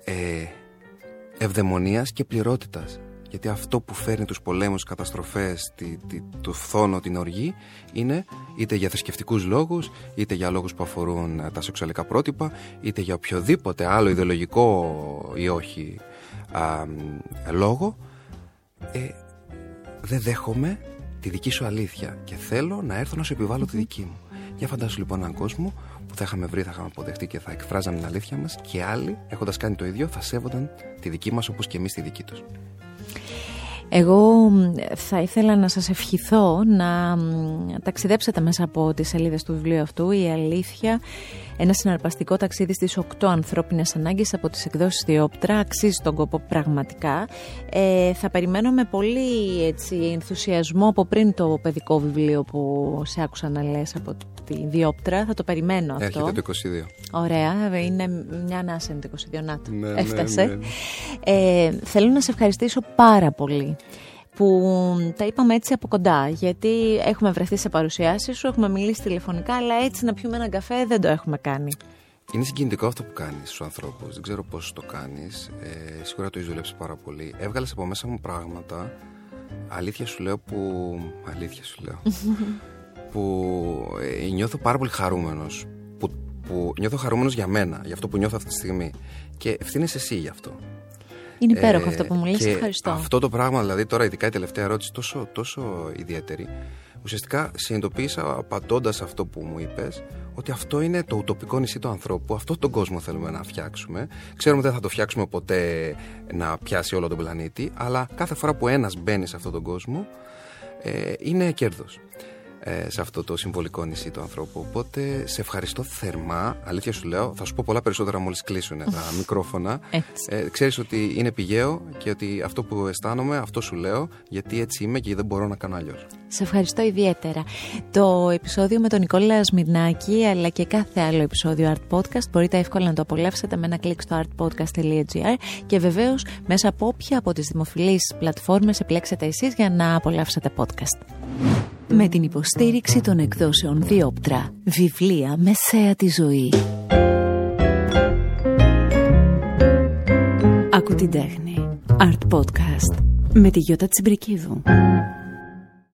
ε, ευδαιμονίας και πληρότητας γιατί αυτό που φέρνει τους πολέμους, καταστροφές, τη, τη, το φθόνο, την οργή είναι είτε για θρησκευτικούς λόγους, είτε για λόγους που αφορούν ε, τα σεξουαλικά πρότυπα, είτε για οποιοδήποτε άλλο ιδεολογικό ή όχι α, λόγο. Ε, δεν δέχομαι τη δική σου αλήθεια και θέλω να έρθω να σου επιβάλλω τη δική μου. Για φαντάσου λοιπόν έναν κόσμο που θα είχαμε βρει, θα είχαμε αποδεχτεί και θα εκφράζαμε την αλήθεια μας και άλλοι έχοντας κάνει το ίδιο θα σέβονταν τη δική μας όπως και εμείς τη δική τους. Εγώ θα ήθελα να σας ευχηθώ να ταξιδέψετε μέσα από τις σελίδες του βιβλίου αυτού «Η αλήθεια, ένα συναρπαστικό ταξίδι στις 8 ανθρώπινες ανάγκες από τις εκδόσεις Διόπτρα, αξίζει τον κόπο πραγματικά. Ε, θα περιμένω με πολύ έτσι, ενθουσιασμό από πριν το παιδικό βιβλίο που σε άκουσα να λες από τη Διόπτρα, θα το περιμένω αυτό. Έρχεται το 22. Ωραία, είναι μια ανάσα το 22, να το, ναι, ναι, έφτασε. Ναι, ναι. Ε, θέλω να σε ευχαριστήσω πάρα πολύ που τα είπαμε έτσι από κοντά. Γιατί έχουμε βρεθεί σε παρουσιάσεις σου, έχουμε μιλήσει τηλεφωνικά, αλλά έτσι να πιούμε έναν καφέ δεν το έχουμε κάνει. Είναι συγκινητικό αυτό που κάνεις στους ανθρώπους. Δεν ξέρω πώς το κάνεις. Ε, σίγουρα το έχεις δουλέψει πάρα πολύ. Έβγαλες από μέσα μου πράγματα. Αλήθεια σου λέω που. Αλήθεια σου λέω. που ε, νιώθω πάρα πολύ χαρούμενος. Που, που νιώθω χαρούμενος για μένα, για αυτό που νιώθω αυτή τη στιγμή. Και ευθύνε εσύ γι' αυτό. Είναι υπέροχο αυτό που μου λες, ευχαριστώ. Αυτό το πράγμα, δηλαδή τώρα ειδικά η τελευταία ερώτηση τόσο, τόσο ιδιαίτερη, ουσιαστικά συνειδητοποίησα απαντώντας αυτό που μου είπες ότι αυτό είναι το ουτοπικό νησί του ανθρώπου, αυτό τον κόσμο θέλουμε να φτιάξουμε. Ξέρουμε ότι δεν θα το φτιάξουμε ποτέ να πιάσει όλο τον πλανήτη, αλλά κάθε φορά που ένας μπαίνει σε αυτόν τον κόσμο ε, είναι κέρδος ε, σε αυτό το συμβολικό νησί του ανθρώπου. Οπότε σε ευχαριστώ θερμά. Αλήθεια σου λέω, θα σου πω πολλά περισσότερα μόλις κλείσουν τα μικρόφωνα. Ε, ξέρεις ότι είναι πηγαίο και ότι αυτό που αισθάνομαι, αυτό σου λέω, γιατί έτσι είμαι και δεν μπορώ να κάνω αλλιώς. Σε ευχαριστώ ιδιαίτερα. Το επεισόδιο με τον Νικόλα Σμυρνάκη αλλά και κάθε άλλο επεισόδιο Art Podcast μπορείτε εύκολα να το απολαύσετε με ένα κλικ στο artpodcast.gr και βεβαίως μέσα από όποια από τις δημοφιλείς πλατφόρμες επιλέξετε εσείς για να απολαύσετε podcast με την υποστήριξη των εκδόσεων Διόπτρα, βιβλία μεσαία τη ζωή. Ακού την τέχνη. Art Podcast με τη Γιώτα Τσιμπρικίδου.